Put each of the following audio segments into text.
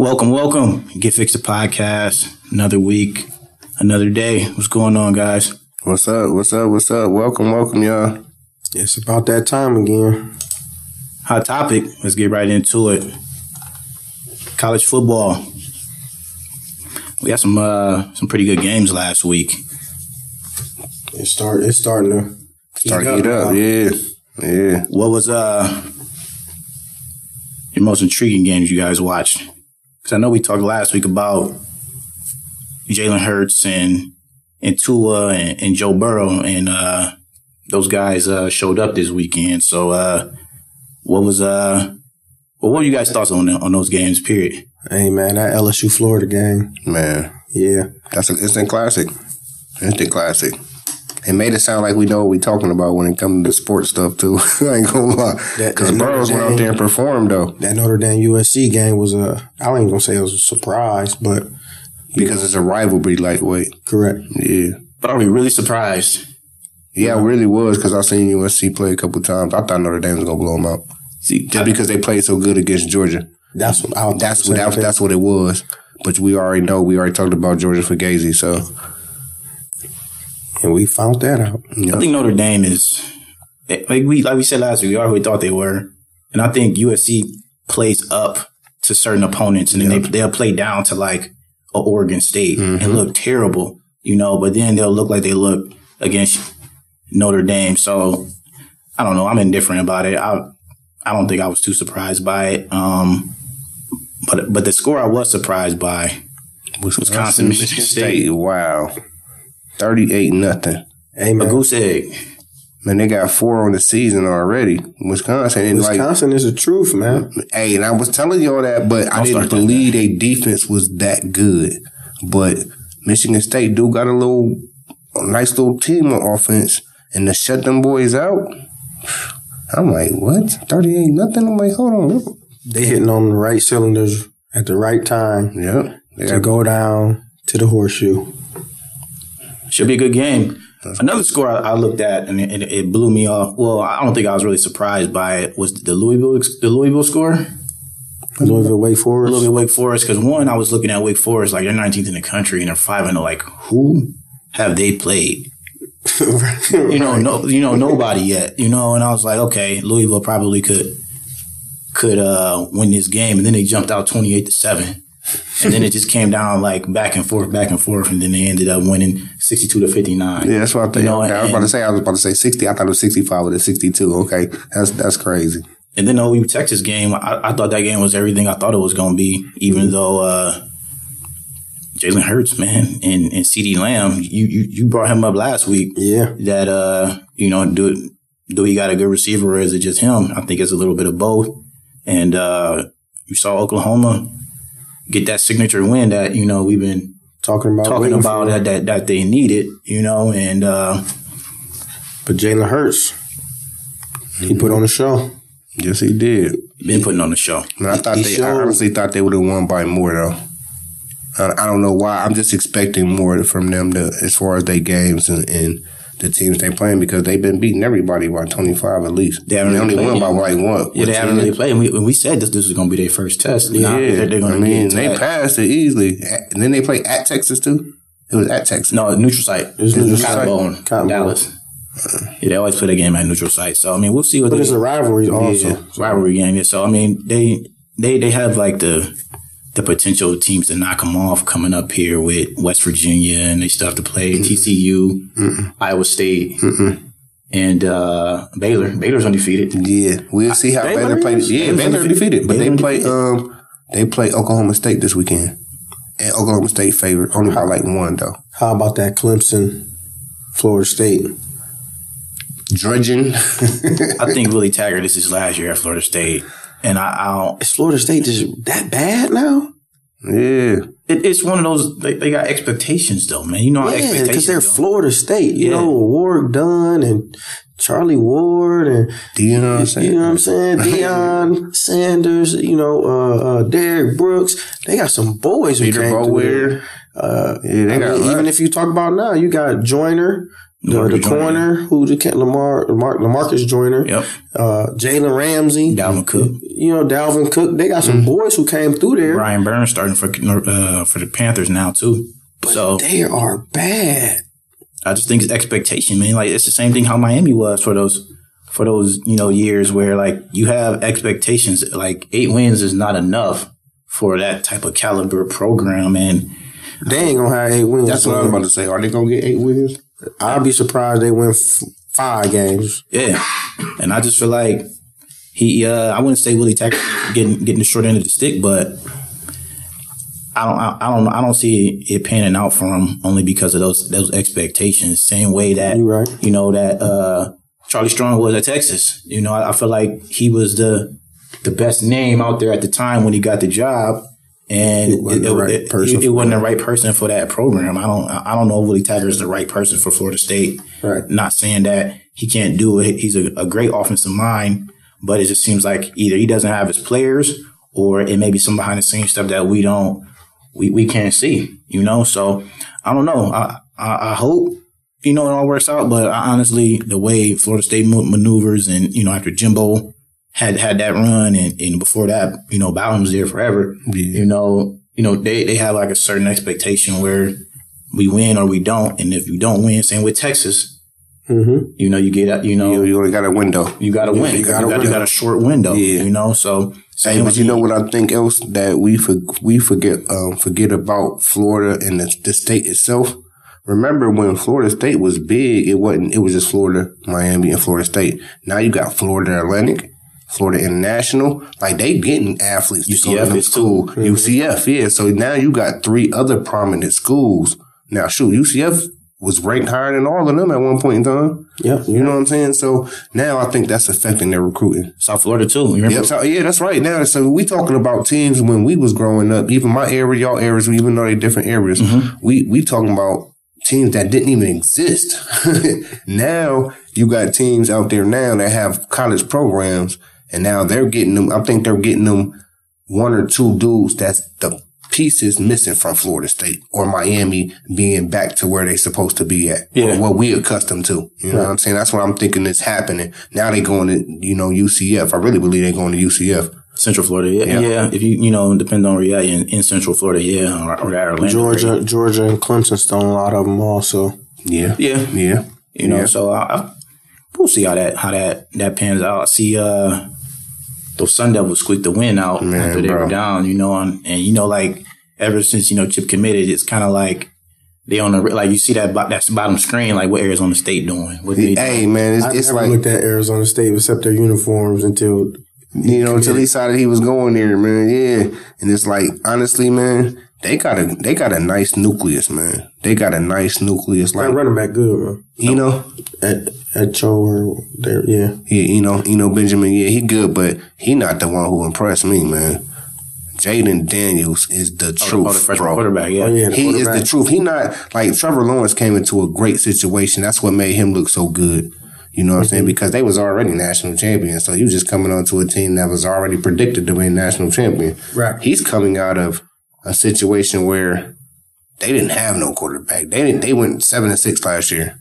Welcome, welcome. Get Fixed the podcast. Another week, another day. What's going on, guys? What's up? What's up? What's up? Welcome, welcome, y'all. It's about that time again. Hot topic. Let's get right into it. College football. We had some uh, some pretty good games last week. It start. It's starting to Start to heat up. Yeah, yeah. What was uh your most intriguing games you guys watched? Because I know we talked last week about Jalen Hurts and and Tua and, and Joe Burrow, and uh, those guys uh, showed up this weekend. So, uh, what was uh, well, what were you guys' thoughts on on those games? Period. Hey man, that LSU Florida game. Man, Yeah, that's an instant classic. Instant classic. It made it sound like we know what we're talking about when it comes to sports stuff too. I ain't gonna lie. Because Burrows went out there and performed though. that Notre Dame USC game was a. I ain't gonna say it was a surprise, but Because it's a rivalry lightweight. correct. Yeah. But are we really surprised? Yeah, I really was because I seen USC play a couple times. I thought Notre Dame was gonna blow them out See, just because they played so good against Georgia. That's what I. That's what that, that's what it was. But we already know. We already talked about Georgia Fugazi. So and we found that out. I think Notre Dame is like we like we said last week. We already thought they were, and I think USC plays up to certain opponents, and then they they'll play down to like a Oregon State and look terrible, you know. But then they'll look like they look against Notre Dame. So I don't know. I'm indifferent about it. I I don't think I was too surprised by it. Um, but but the score I was surprised by Wisconsin, Michigan State. Wow, thirty-eight nothing. Hey a goose egg. Man, they got four on the season already. Wisconsin, and like, Wisconsin is the truth, man. hey, and I was telling y'all that, but I Don't didn't believe their defense was that good. But Michigan State do got a little, a nice little team on offense, and to shut them boys out, I'm like, what? Thirty-eight nothing. I'm like, hold on. They hitting on the right cylinders at the right time Yeah, they to go down to the horseshoe. Should be a good game. Another score I, I looked at and it, it blew me off. Well, I don't think I was really surprised by it. Was the Louisville the Louisville score? Louisville, Wake Forest. bit Wake Forest because one, I was looking at Wake Forest like they're 19th in the country and they're five and like who have they played? You know, no, you know nobody yet. You know, and I was like, okay, Louisville probably could could uh win this game, and then they jumped out 28 to seven. And then it just came down like back and forth, back and forth, and then they ended up winning 62 to 59. Yeah, that's what I think. You know, Okay, I was about to say. I was about to say sixty. I thought it was sixty-five with a sixty-two. Okay, that's that's crazy. And then the OU Texas game, I, I thought that game was everything I thought it was going to be, even though uh, Jalen Hurts, man, and, and CeeDee Lamb, you, you you brought him up last week Yeah, that, uh, you know, do, do he got a good receiver or is it just him? I think it's a little bit of both. And uh, you saw Oklahoma get that signature win that, you know, we've been talking about talking about that, that, that they needed, you know, and uh, But Jalen Hurts, he put on a show. Yes, he did. been putting on the show. And I thought He they. I honestly thought they would have won by more though. I, I don't know why. I'm just expecting more from them to, as far as their games and, and the teams they playing because they've been beating everybody by 25 at least. They haven't only really won by like what? Yeah, they haven't really played. And we, we said this, this was going to be their first test. Yeah, they're, they're going I to mean they that. passed it easily, and then they play at Texas too. It was at Texas. No, neutral site. It was neutral site. Cotton Bowl. Dallas. Yeah, they always play the game at neutral site. So I mean, we'll see what But they, it's a rivalry also. yeah, rivalry game. Yeah. So I mean, they they they have like the the potential teams to knock them off coming up here with West Virginia, and they still have to play TCU, Iowa State, and uh, Baylor. Baylor's undefeated. Yeah, we'll see how Baylor Baylor, played. is? Yeah, Baylor's Baylor defeated, but Baylor they play. undefeated. Um, they play Oklahoma State this weekend, and Oklahoma State favored only by like one though. How about that Clemson, Florida State? Drudging. I think Willie Taggart This is his last year at Florida State, and I, I don't. Is Florida State just that bad now? yeah, It, it's one of those. They, they got expectations, though, man. You know, Yeah, expectations. because they're go. Florida State. You Yeah. know, Warrick Dunn and Charlie Ward and do you know what I'm saying? you know what I'm saying? Deion Sanders, you know, uh, uh, Derek Brooks. They got some boys who Peter through there. Uh, Yeah, they I got mean, even if you talk about now, you got Joyner, The, the Joyner. corner, who the Lamar, Lamar, Lamarcus Joyner, Yep. uh, Jalen Ramsey, Dalvin Cook. you know, Dalvin Cook. They got some boys who came through there. Brian Burns starting for uh, for the Panthers now too. So They are bad. I just think it's expectation, man. Like it's the same thing how Miami was for those for those you know years where like you have expectations. Like eight wins is not enough for that type of caliber program, and They ain't gonna have eight wins. That's what I was about to say. Are they gonna get eight wins? I'll be surprised they win f- five games. yeah, and I just feel like he. uh I wouldn't say Willie Taggart getting getting the short end of the stick, but. I don't, I, I don't, I don't see it panning out for him only because of those those expectations. Same way that You right. you know that uh, Charlie Strong was at Texas. You know, I, I feel like he was the the best name out there at the time when he got the job, and He wasn't the right person it, wasn't the right person for that program. I don't I don't know if Willie Taggart is the right person for Florida State. Right. Not saying that he can't do it. He's a, a great offensive mind, but it just seems like either he doesn't have his players, or it may be some behind the scenes stuff that we don't we, we can't see. You know, so I don't know. I I, I hope you know, it all works out. But I, honestly, the way Florida State maneuvers and, you know, after Jimbo had, had that run and, and before that, you know, Bowden was there forever, Yeah. you know, you know, they, they have like a certain expectation where we win or we don't. And if you don't win, same with Texas, Mm-hmm. you know, you get, a- you know, You, you, you only got a window. You got to win. You got, got a you, got, you got a short window, Yeah. you know, so. Hey, but you know what I think else that we for, we forget um, forget about Florida and the, the state itself. Remember when Florida State was big, it wasn't. It was just Florida, Miami, and Florida State. Now you got Florida Atlantic, Florida International. Like they getting athletes. to go to UCF them too. school. UCF, yeah. So now you got three other prominent schools. Now, shoot, UCF was ranked higher than all of them at one point in time. Yep. You know what I'm saying? So now I think that's affecting their recruiting. South Florida too. Yep, so, yeah, that's right. Now, so we talking about teams when we was growing up. Even my area, y'all areas, even though they're different areas, mm-hmm. we we talking about teams that didn't even exist. now you got teams out there now that have college programs, and now they're getting them. I think they're getting them one or two dudes that's the pieces missing from Florida State or Miami being back to where they're supposed to be at. Yeah. Or what we accustomed to. You know what I'm saying? That's what I'm thinking is happening. Now they going to, you know, UCF. I really believe they're going to UCF. Central Florida. Yeah. Yeah. yeah. If you, you know, depend on where you're at in, in Central Florida. Yeah. Or, or Orlando. Georgia, Georgia, and Clemson stole a lot of them also. Yeah. Yeah. Yeah. You know, Yeah. so I, I, we'll see how that how that that pans out. See uh those Sun Devils squeaked the win out Man, after they bro. were down. You know, and, and you know, like ever since you know Chip committed, it's kind of like they on the like you see that bo- that's bottom screen like what Arizona State doing. What they Hey, man, it's, I it's never like, looked at Arizona State except their uniforms until you know, until he decided he was going there, man. Yeah. And it's like, honestly, man, they got a, they got a nice nucleus, man. They got a nice nucleus. that Like, running back good, man. you know, At at Cho or there, yeah. Yeah, you know, you know Benjamin. Yeah, he good, but he not the one who impressed me, man. Jayden Daniels is the truth, oh, the freshman bro. quarterback. Yeah. Oh yeah, the He is the truth. He not like Trevor Lawrence came into a great situation. That's what made him look so good. You know what I'm saying? Mm-hmm. Because they was already national champions. So he was just coming onto a team that was already predicted to win national champion. Right. He's coming out of a situation where they didn't have no quarterback. They didn't they went seven and six last year.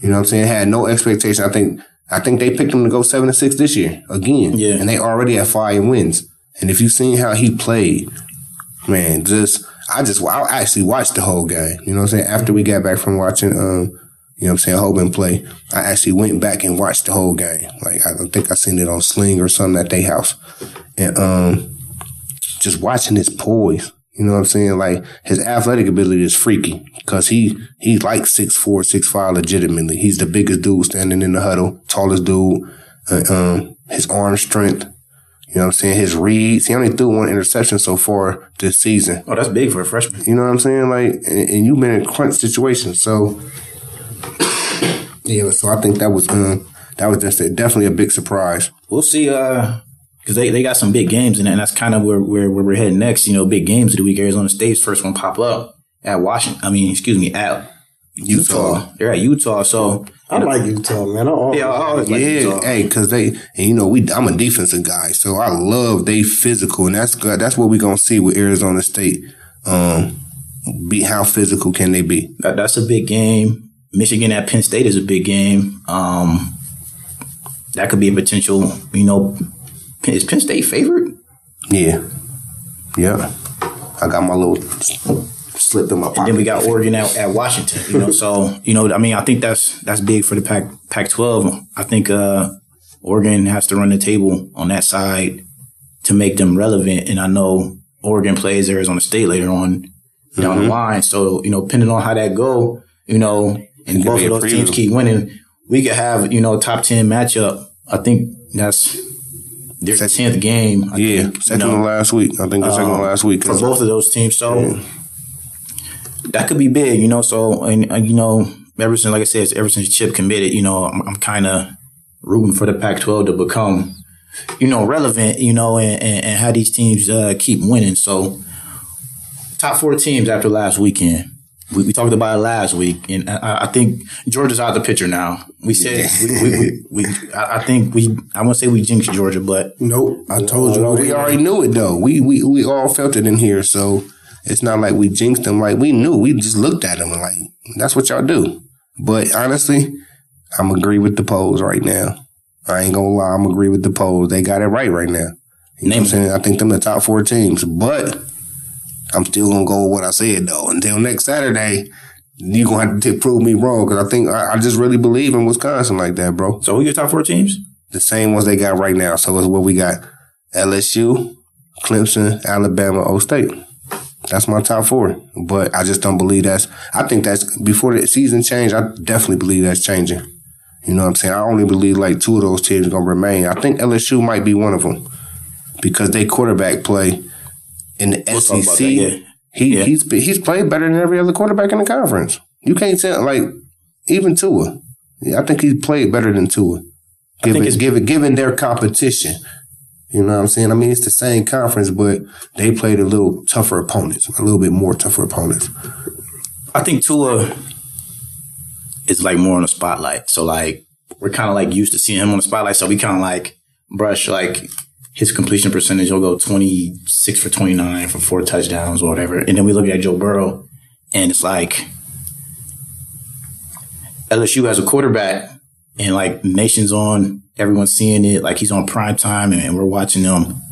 You know what I'm saying? Had no expectation. I think I think they picked him to go seven and six this year again. Yeah. And they already have five wins. And if you've seen how he played, man, just I just I actually watched the whole game. You know what I'm saying? After we got back from watching um you know what I'm saying, Hoban play, I actually went back and watched the whole game. Like I think I seen it on Sling or something at their house. And um just watching his poise. You know what I'm saying? Like his athletic ability is freaky because he he's like six four, six five legitimately. He's the biggest dude standing in the huddle, tallest dude. Uh, um, his arm strength. You know what I'm saying? His reads. He only threw one interception so far this season. Oh, that's big for a freshman. You know what I'm saying? Like, and, and you've been in crunch situations, so yeah. So I think that was um that was just a, definitely a big surprise. We'll see. Uh, because they, they got some big games it, and that's kind of where, where where we're heading next. You know, big games of the week. Arizona State's first one pop up at Washington. I mean, excuse me, at Utah. They're at Utah, so I like Utah, man. I always, yeah, I always like yeah, Utah. hey, because they and you know we I'm a defensive guy, so I love they physical, and that's good. That's what we're gonna see with Arizona State. Um, be how physical can they be? That, that's a big game. Michigan at Penn State is a big game. Um, that could be a potential. You know, is Penn State favorite? Yeah. Yeah. I got my little slip in my pocket. And then we got Oregon at, at Washington. You know, so you know, I mean, I think that's that's big for the Pac Pac twelve. I think uh, Oregon has to run the table on that side to make them relevant. And I know Oregon plays Arizona State later on down Mm-hmm. the line. So you know, depending on how that go, you know, and both of those teams keep winning, we could have you know a top ten matchup. I think that's their tenth game. I yeah. think, you Second know to last week. I think the second to last week. for both of those teams. So that could be big, you know. So and, and you know, ever since, like I said, ever since Chip committed, you know, I'm, I'm kind of rooting for the Pac-12 to become, you know, relevant, you know, and, and, and how these teams uh, keep winning. So top four teams after last weekend. We, we talked about it last week, and I, I think Georgia's out of the picture now. We said we, we, we, we I I think we I won't say we jinxed Georgia, but Nope. I told you. we already knew it though. We we we all felt it in here, so it's not like we jinxed them. Like we knew. We just looked at them and like that's what y'all do. But honestly, I'm agree with the polls right now. I ain't gonna lie. I'm agree with the polls. They got it right right now. You know what I'm saying? I think them the top four teams, but I'm still gonna go with what I said though. Until next Saturday, you are gonna have to prove me wrong because I think I, I just really believe in Wisconsin like that, bro so who your top four teams? the same ones they got right now. So it's what we got: LSU, Clemson, Alabama, O State. That's my top four. But I just don't believe that's. I think that's before the season change. I definitely believe that's changing. You know what I'm saying? I only believe like two of those teams are gonna remain. I think LSU might be one of them because they quarterback play in the We'll SEC. yeah. He Yeah. he's he's played better than every other quarterback in the conference. You can't say like even Tua. Yeah, I think he played better than Tua. Given given given their competition. You know what I'm saying? I mean, it's the same conference, but they played a little tougher opponents, a little bit more tougher opponents. I think Tua is like more on the spotlight. So like we're kind of like used to seeing him on the spotlight. So we kind of like brush like his completion percentage. He'll go 26 for 29 for four touchdowns or whatever. And then we look at Joe Burrow and it's like LSU has a quarterback and like nations on, everyone's seeing it. Like he's on prime time and, and we're watching them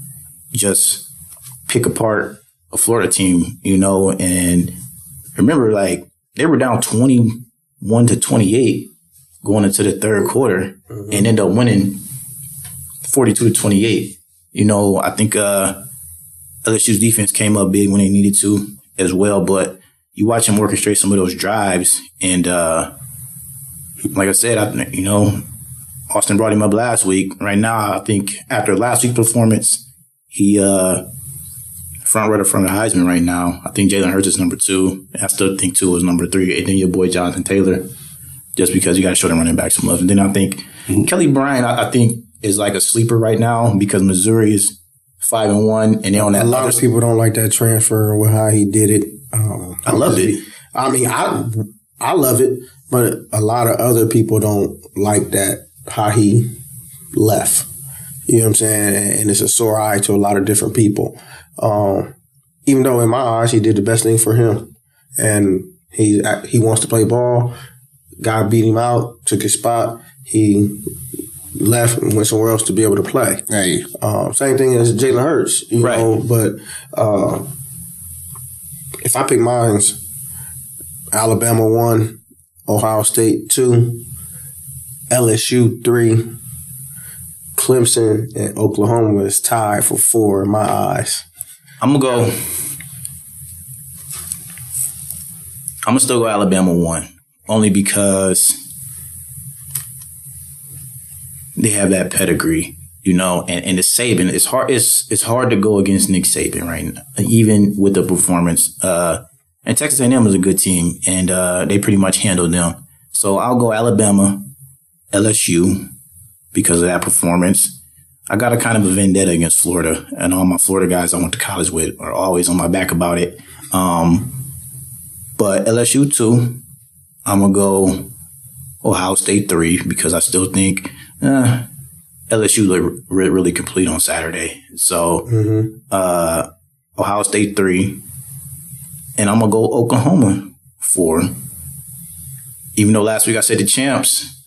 just pick apart a Florida team, you know, and remember like they were down 21 to 28 going into the third quarter mm-hmm. and end up winning 42 to 28. You know, I think uh LSU's defense came up big when they needed to as well, but you watch him orchestrate some of those drives and uh like I said, I you know, Austin brought him up last week. Right now, I think after last week's performance, he uh front runner from the Heisman right now. I think Jalen Hurts is number Tua. I still think two is number three. And then your boy Jonathan Taylor, just because you got to show them running back some love. And then I think Kelly Bryant, I, I think is like a sleeper right now because Missouri is five and one, and they're on that. A lot other- of people don't like that transfer with how he did it. Um, I loved it. I mean, I I love it, but a lot of other people don't like that how he left. You know what I'm saying? And it's a sore eye to a lot of different people. Um, even though in my eyes he did the best thing for him, and he he wants to play ball. Guy beat him out, took his spot. He left and went somewhere else to be able to play. Hey, Um, same thing as Jalen Hurts, you Right. know. But uh, if I pick mines, Alabama one, Ohio State two, LSU three, Clemson and Oklahoma is tied for four in my eyes. I'm gonna go. I'm gonna still go Alabama one, only because they have that pedigree, you know. And and the Saban, it's hard. It's it's hard to go against Nick Saban right now, even with the performance. Uh, and Texas A&M is a good team, and uh, they pretty much handled them. So I'll go Alabama, LSU, because of that performance. I got a kind of a vendetta against Florida, and all my Florida guys I went to college with are always on my back about it. Um, but LSU too. I'm gonna go Ohio State three because I still think uh, LSU look re- really complete on Saturday. So uh, Ohio State three, and I'm gonna go Oklahoma four. even though last week I said the champs,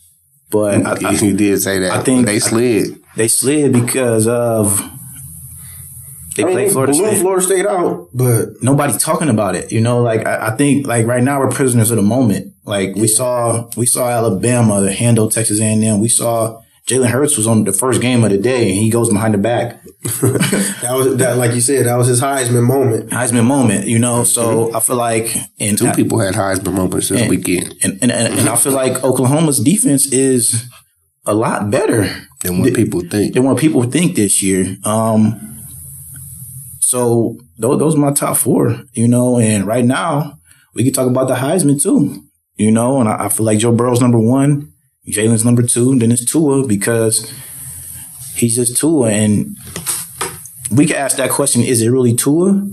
but I, I, you did say that. I think- they slid. they slid because of they I mean, played Florida State. Florida State out, but Nobody's talking about it. You know, like I, I think like right now we're prisoners of the moment. Like we saw we saw Alabama handle Texas A&M. We saw Jalen Hurts was on the first game of the day and he goes behind the back. that was that, like you said, that was his Heisman moment. Heisman moment, you know. So I feel like and Two people had Heisman moments this and, weekend and, and and I feel like Oklahoma's defense is a lot better than what people think. than what people think this year. Um, so those, those are my top four, you know, and right now we can talk about the Heisman too, you know, and I, I feel like Joe Burrow's number one, Jalen's number two, then it's Tua because he's just Tua. And we can ask that question, is it really Tua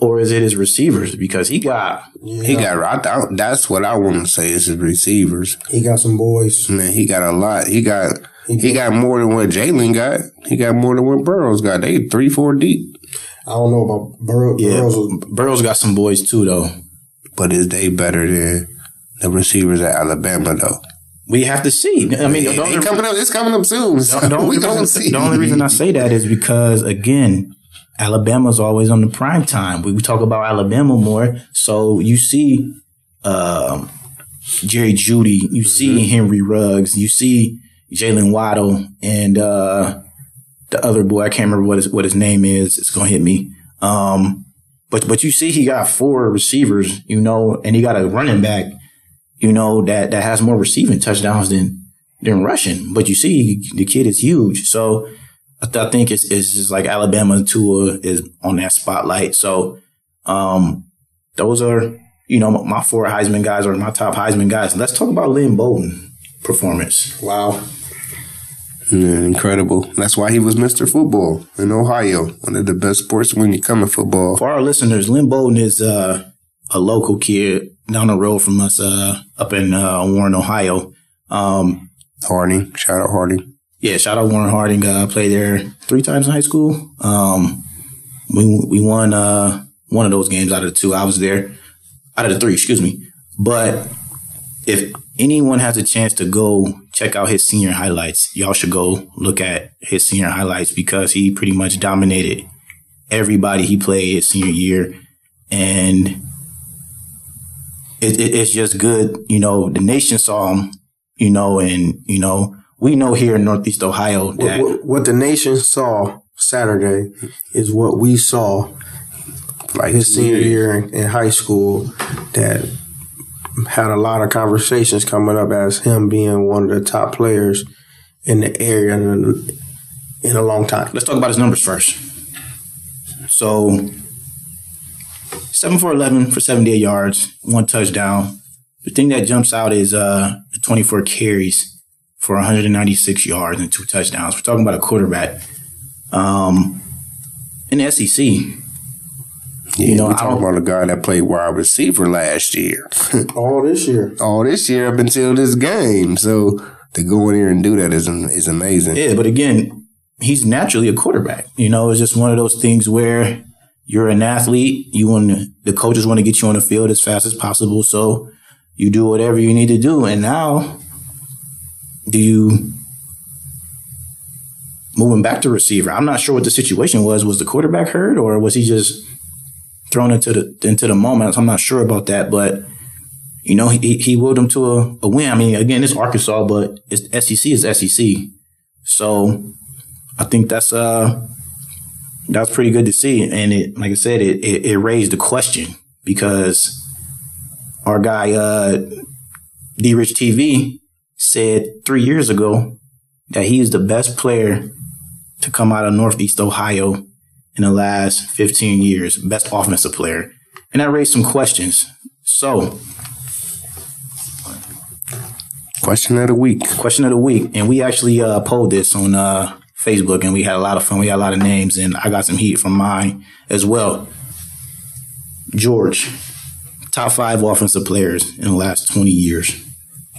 or is it his receivers? Because he got, He got. I thought that's what I want to say is his receivers. He got some boys. Man, he got a lot. He got. He got more than what Jalen got. He got more than what Burrows got. They three, four deep. I don't know about Burrow. yeah, Burrows was- Burrow's got some boys too, though. But is they better than the receivers at Alabama though? We have to see. I mean, the It, coming up. It's coming up soon. So The only, we reason, see. the only reason I say that is because again, Alabama's always on the prime time. We, we talk about Alabama more, so you see um, Jerry Jeudy, you see Henry Ruggs, you see Jaylen Waddle, and uh, the other boy. I can't remember what his what his name is. It's gonna hit me. Um, but but you see, he got four receivers, you know, and he got a running back, you know, that that has more receiving touchdowns than than rushing. But you see, the kid is huge. So I, th- I think it's, it's just like Alabama Tua is on that spotlight. So um, those are, you know, my four Heisman guys or my top Heisman guys. Let's talk about Lynn Bowden performance. wow. Yeah, incredible. That's why he was Mr. Football in Ohio, one of the best sports when you come to football. For our listeners, Lynn Bowden is uh, a local kid down the road from us uh, up in uh, Warren, Ohio. Um, Harding, shout out Harding. yeah, shout out Warren Harding. Uh, played there three times in high school. Um, we we won uh, one of those games out of the two. I was there out of the three, excuse me. But if anyone has a chance to go check out his senior highlights, y'all should go look at his senior highlights because he pretty much dominated everybody he played his senior year, and it, it, it's just good. You know, the nation saw him. You know, and you know we know here in Northeast Ohio What, that what, what the nation saw Saturday is what we saw Like his senior year in, in high school that had a lot of conversations coming up as him being one of the top players in the area in, in a long time. let's talk about his numbers first. So, seven for eleven for seventy-eight yards, one touchdown. The thing that jumps out is uh, the twenty-four carries for one hundred and ninety-six yards and two touchdowns. We're talking about a quarterback. Um, in the SEC, Yeah, You know, we I talking about a guy that played wide receiver last year. All this year. All this year up until this game. So to go in here and do that is is amazing. Yeah, but again, he's naturally a quarterback. You know, it's just one of those things where you're an athlete. You want the coaches want to get you on the field as fast as possible, so you do whatever you need to do. And now, do you moving back to receiver? I'm not sure what the situation was. Was the quarterback hurt, or was he just thrown into the into the moment? I'm not sure about that, but. You know, he, he willed them to a, a win. I mean, again, it's Arkansas, but it's SEC is SEC. So I think that's uh that's pretty good to see. And it like I said, it it, it raised the question because our guy uh D Rich TV said three years ago that he is the best player to come out of Northeast Ohio in the last 15 years, best offensive player. And that raised some questions. So Question of the week. question of the week, and we actually uh, polled this on uh, Facebook, and we had a lot of fun. We had a lot of names, and I got some heat from mine as well. George, top five offensive players in the last twenty years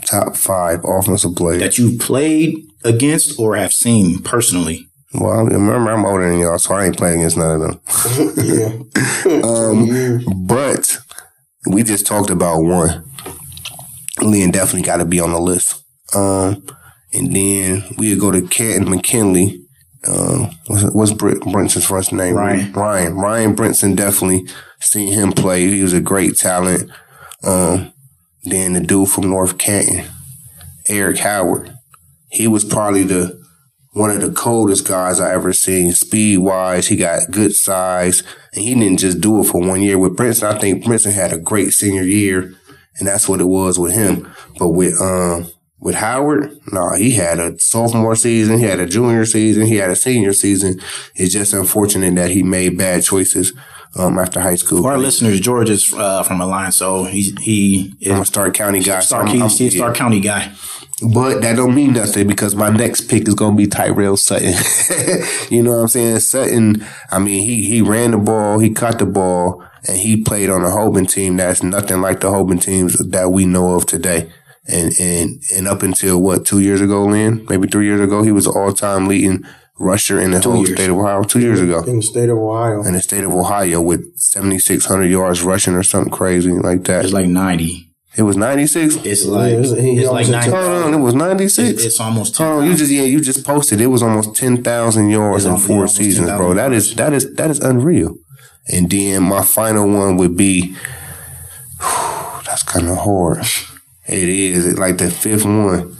Top five offensive players. that you've played against or have seen personally. Well, remember I'm older than y'all, so I ain't playing against none of them. Yeah. Um, but we just talked about one. Lynn definitely got to be on the list. Um, and then we would go to Canton McKinley. Um, what's, what's Brent, first name? Ryan. Ryan. Ryan Brenson definitely seen him play. He was a great talent. Um, then the dude from North Canton, Eric Howard. He was probably the one of the coldest guys I ever seen. Speed wise, he got good size, and he didn't just do it for one year with Brinson. I think Brinson had a great senior year, and that's what it was with him. But with um with Howard, no, nah, he had a sophomore season, he had a junior season, he had a senior season. It's just unfortunate that he made bad choices um, after high school. For our listeners, George is uh, from Alliance, so he he is I'm a Stark County guy. Stark, so I'm- he's, he's I'm- Stark County guy. But that don't mean nothing because my next pick is gonna be Tyrell Sutton. you know what I'm saying? Sutton, I mean, he he ran the ball, he caught the ball, and he played on a Hoban team that's nothing like the Hoban teams that we know of today. And and and up until what, two years ago, Lynn? Maybe three years ago, he was all time leading rusher in the whole years. state of Ohio. Two years ago. in the state of Ohio. In the state of Ohio with seventy six hundred yards rushing or something crazy like that. It's like ninety. It was ninety six. It's like it's- it's like ninety. Hold on, it was ninety six. It's, it's almost Oh, you just yeah, you just posted. It was almost ten thousand yards in four seasons, 10,000 bro. That is that is that is unreal. And then my final one would be. That's kind of hard. It is. It's like the fifth one.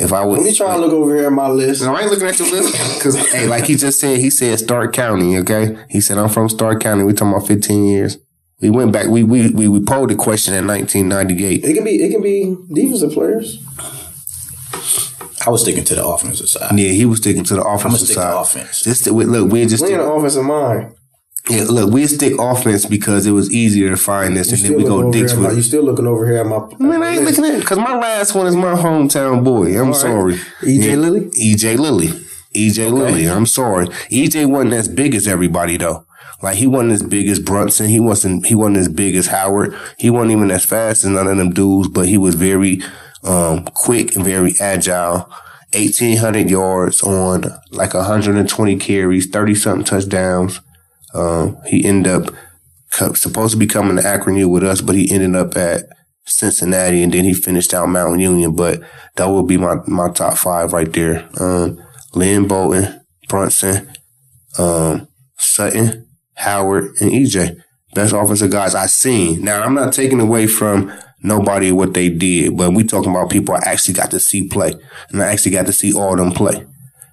If I would, Let me try to look over here at my list. no, I ain't looking at your list because, hey, like he just said, he said Stark County. Okay, he said I'm from Stark County. We talking about 15 years. We went back. We we we, we polled the question in 1998. It can be it can be defensive players. I was sticking to the offensive side. Yeah, he was sticking to the I'm offensive side. to offense. Just to- look, we just We stick, in the offensive mind. Yeah, look, we stick offense because it was easier to find this, and then we go dicks here you still looking over here at my. Man, I ain't looking at because my last one is my hometown boy. I'm sorry, E.J. Lilly? EJ Lilly, EJ Lilly. I'm sorry, EJ wasn't as big as everybody though. Like he wasn't as big as Brunson. He wasn't. He wasn't as big as Howard. He wasn't even as fast as none of them dudes. But he was very um, quick and very agile. 1,800 yards on like 120 carries, 30 something touchdowns. Um, he ended up supposed to be coming to Akron U with us, but he ended up at Cincinnati and then he finished out Mount Union. But that would be my, my top five right there. Um, Lynn Bowden, Brunson, um, Sutton, Howard, and EJ. Best offensive guys I've seen. Now I'm not taking away from nobody what they did, but we talking about people I actually got to see play. And I actually got to see all them play.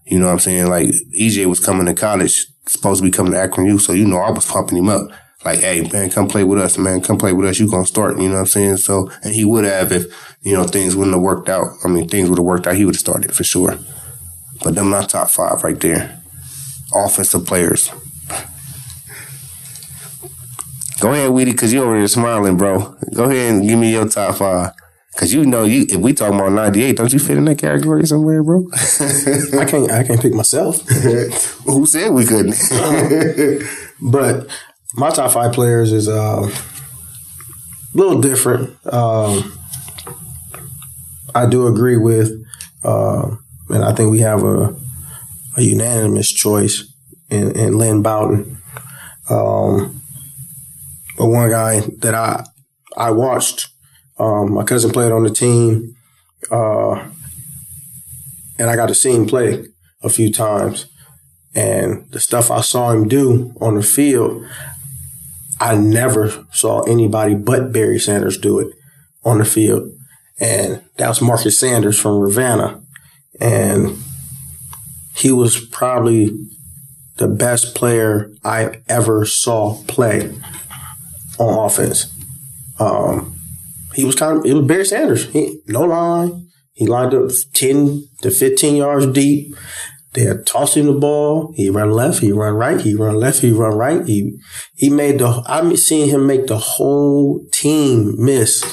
You know what I'm saying? Like EJ was coming to college, supposed to be coming to Akron U, so you know I was pumping him up. Like, hey man, come play with us, man. Come play with us. You gonna start. You know what I'm saying? So, and he would have if you know things wouldn't have worked out. I mean, things would have worked out. He would have started for sure. But them not top five right there. Offensive players. Go ahead, Weedy, because you over here smiling, bro. Go ahead and give me your top five. Cause you know you if we talk about ninety eight, don't you fit in that category somewhere, bro? I can't I can't pick myself. Who said we couldn't? But my top five players is uh, a little different. Um, I do agree with, uh, and I think we have a, a unanimous choice in, in Lynn Bowden. Um, but one guy that I I watched, um, my cousin played on the team, uh, and I got to see him play a few times and the stuff I saw him do on the field, I never saw anybody but Barry Sanders do it on the field. And that was Marcus Sanders from Ravenna. And he was probably the best player I ever saw play on offense. Um, he was kind of, it was Barry Sanders. He, no line. He lined up 10 to 15 yards deep. They'd toss him the ball. He run left. He run right. He run left. He run right. He he made the. I'm seeing him make the whole team miss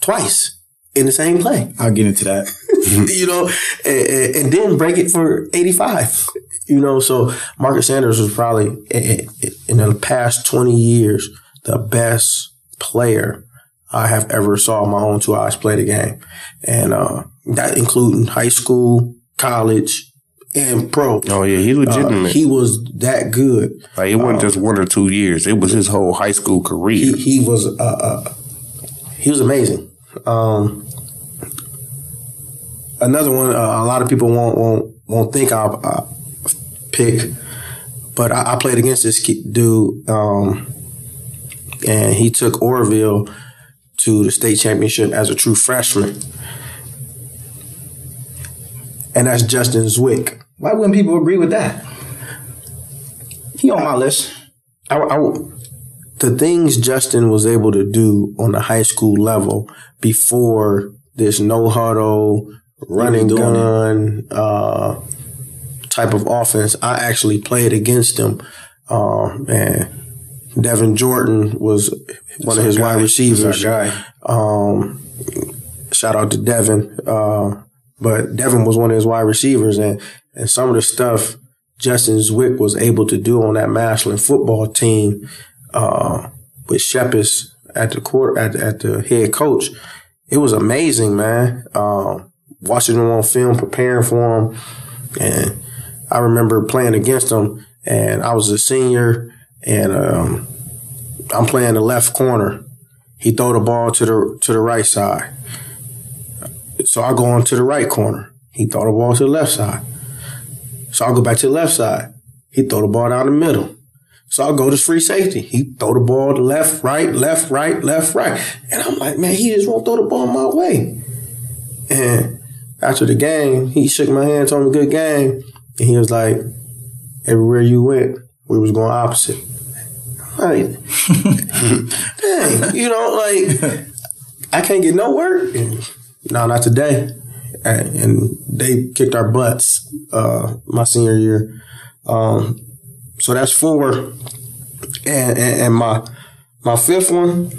twice in the same play. I'll get into that. you know, and, and- then break it for 85. You know, so Marcus Sanders was probably in the past 20 years the best player I have ever saw my own two eyes play the game, and uh, that including high school, college, and pro. Oh yeah, Uh, legitimate. he was that good. like it wasn't just one or two years; it was his whole high school career. He, he was uh, uh, he was amazing. Um, another one, uh, a lot of people won't won't won't think I'll, I'll pick, but I, I, played against this dude, um, and he took Orrville to the state championship as a true freshman, and that's Justin Zwick. Why wouldn't people agree with that? He on my list. I, I, the things Justin was able to do on the high school level before this no huddle, running gun uh, type of offense, I actually played against him. Um, and Devin Jordan was one of his guy. wide receivers. Um, shout out to Devin. Uh, but Devin was one of his wide receivers, and and some of the stuff Justin Zwick was able to do on that Massillon football team uh, with Shepas at the court at, at the head coach, it was amazing, man. Um, watching him on film, preparing for him, and I remember playing against him, and I was a senior, and um, I'm playing the left corner. He throw the ball to the to the right side, so I go on to the right corner. He throw the ball to the left side. So I'll go back to the left side. He throw the ball down the middle. So I'll go to free safety. He throw the ball to left, right, left, right, left, right. And I'm like, man, he just won't throw the ball my way. And after the game, he shook my hand, told me good game. And he was like, everywhere you went, we was going opposite. Like, dang, you know, like, I can't get no work. No, not today and, and they kicked our butts uh, my senior year. Um, so that's four, and, and, and my my fifth one.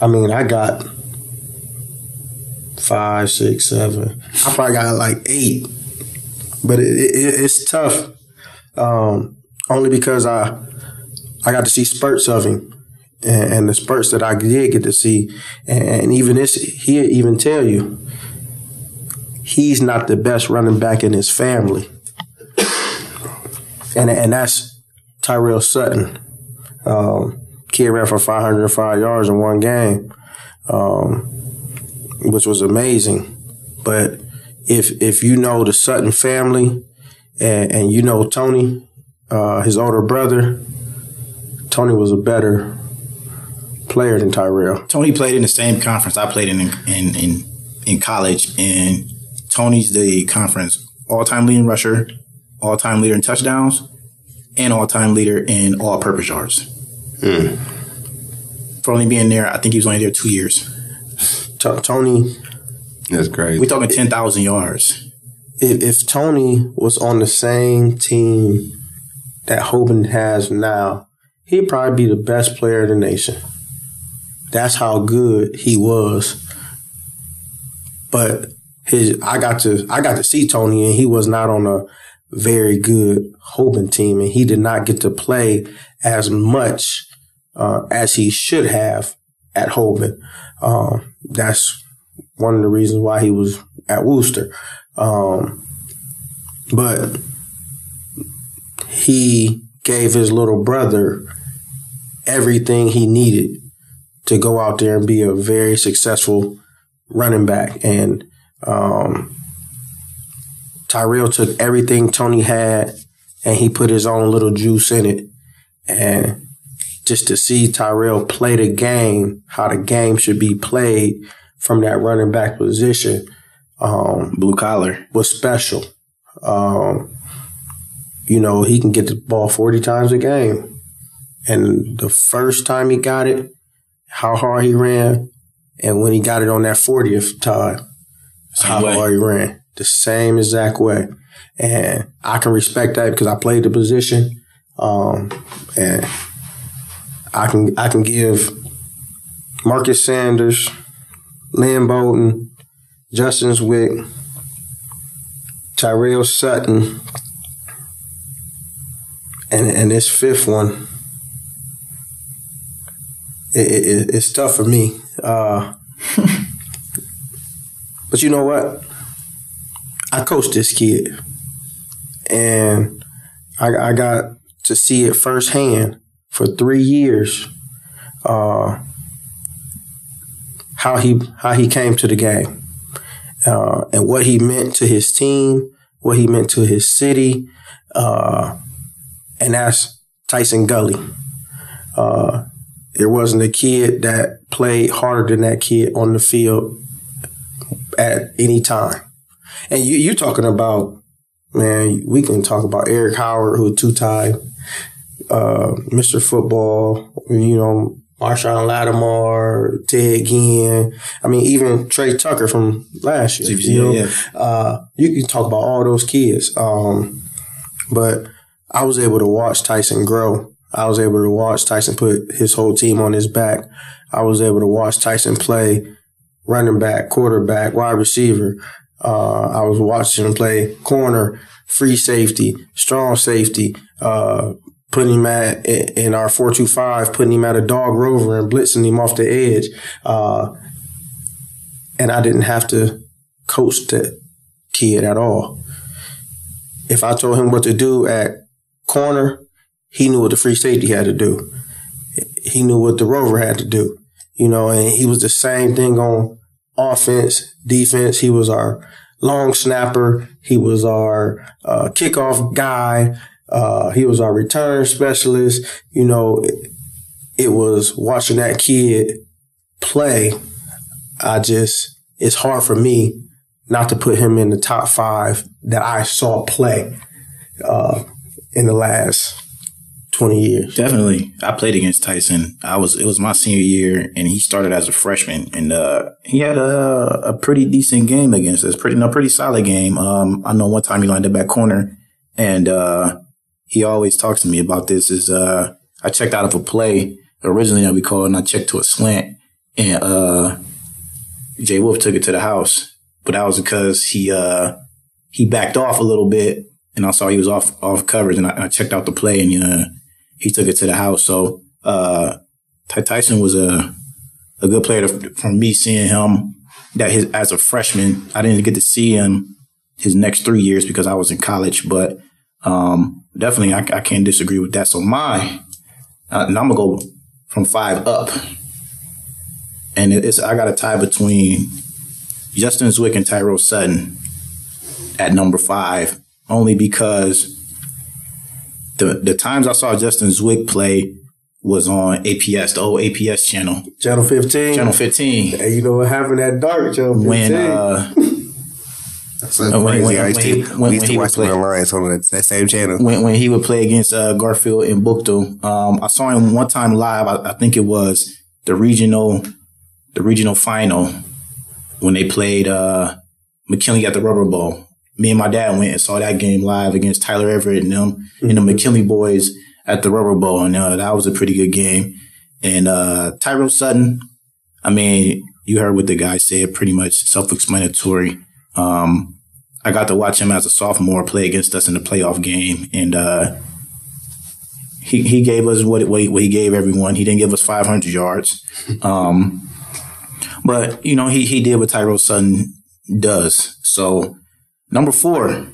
I mean, I got five, six, seven. I probably got like eight, but it, it, it's tough. Um, only because I I got to see spurts of him, and, and the spurts that I did get to see, and, and even this, he even tell you he's not the best running back in his family. And, and that's Tyrell Sutton. Um, kid ran for 505 yards in one game, um, which was amazing. But if if you know the Sutton family and, and you know Tony, uh, his older brother, Tony was a better player than Tyrell. Tony played in the same conference I played in in in, in college, and Tony's the conference all time leading rusher, all time leader in touchdowns, and all time leader in all purpose yards. Mm. For only being there, I think he was only there two years. T- Tony. That's great. We're talking 10,000 yards. If, if Tony was on the same team that Hoban has now, he'd probably be the best player in the nation. That's how good he was. But his I got to I got to see Tony and he was not on a very good Hoban team and he did not get to play as much uh, as he should have at Hoban. Um, that's one of the reasons why he was at Wooster. Um, but he gave his little brother everything he needed to go out there and be a very successful running back. And um, Tyrell took everything Tony had and he put his own little juice in it. And just to see Tyrell play the game, how the game should be played from that running back position, um, blue collar was special. Um, you know, he can get the ball 40 times a game. And the first time he got it, how hard he ran, and when he got it on that 40th time, how hard he ran. The same exact way. And I can respect that because I played the position. Um, and I can I can give Marcus Sanders, Lynn Bowden, Justin Zwick, Tyrell Sutton, and and this fifth one, it, it, it's tough for me. Uh, But you know what? I coached this kid, and I, I got to see it firsthand for three years. Uh, how he how he came to the game uh, and what he meant to his team, what he meant to his city, uh, and that's Tyson Gully. Uh, there wasn't a kid that played harder than that kid on the field at any time. And you you talking about man, we can talk about Eric Howard, who two time uh, Mr. Football, you know, Marshon Lattimore, Ted Ginn. I mean, even Trey Tucker from last year. You, know? yeah. uh, you can talk about all those kids. Um, but I was able to watch Tyson grow. I was able to watch Tyson put his whole team on his back. I was able to watch Tyson play running back, quarterback, wide receiver. Uh, I was watching him play corner, free safety, strong safety, uh, putting him at in our four two five, putting him at a dog rover and blitzing him off the edge. Uh, and I didn't have to coach that kid at all. If I told him what to do at corner, he knew what the free safety had to do. He knew what the rover had to do. You know, and he was the same thing on offense, defense. He was our long snapper. He was our uh, kickoff guy. Uh, he was our return specialist. You know, it, it was watching that kid play. I just, it's hard for me not to put him in the top five that I saw play uh, in the last 20 years. Definitely. I played against Tyson. I was, it was my senior year and he started as a freshman and, uh, he had a, a pretty decent game against us. Pretty, no, pretty solid game. Um, I know one time he lined up back corner and, uh, he always talks to me about this is, uh, I checked out of a play originally that we called and I checked to a slant and, uh, Jay Wolf took it to the house, but that was because he, uh, he backed off a little bit and I saw he was off, off coverage and I, I checked out the play and, uh, he took it to the house. So, uh, Ty Tyson was a, a good player to, from me seeing him that his, as a freshman, I didn't get to see him his next three years because I was in college, but, um, definitely I, I can't disagree with that. So my, uh, and I'm gonna go from five up. And it's, I got a tie between Justin Zwick and Tyrell Sutton at number five, only because the the times I saw Justin Zwick play was on APS, the old APS channel, Channel 15. channel 15. Hey, you know what happened that dark, Channel 15? When uh, So Uh, when- crazy. when- I used when to, he- when- we used when to watch would them play- Alliance on that, that same channel. when when he would play against uh, Garfield and Buchtel, um, I saw him one time live. I, I think it was the regional, the regional final when they played uh, McKinley at the Rubber Bowl. Me and my dad went and saw that game live against Tyler Everett and them and the McKinley boys at the Rubber Bowl, and uh, that was a pretty good game. And uh, Tyrell Sutton, I mean, you heard what the guy said, pretty much self-explanatory. Um, I got to watch him as a sophomore play against us in the playoff game, and uh, he he gave us what what he, what he gave everyone. He didn't give us 500 yards, um, but you know he he did what Tyrell Sutton does. So number four,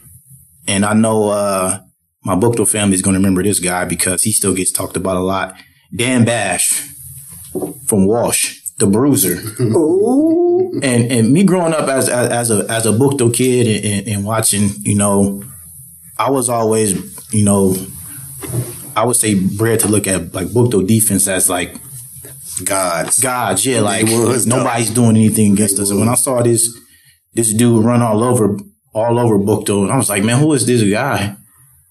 and I know uh, my Buchtel family is going to remember this guy because he still gets talked about a lot. Dan Bash from Walsh, the Bruiser and and me growing up as as, as a as a Buchtel kid and, and, and watching, you know, I was always, you know, I would say bred to look at like Buchtel defense as like Gods. gods, yeah, like nobody's doing anything against us. And when I saw this this dude run all over all over Buchtel, and I was like, man, who is this guy?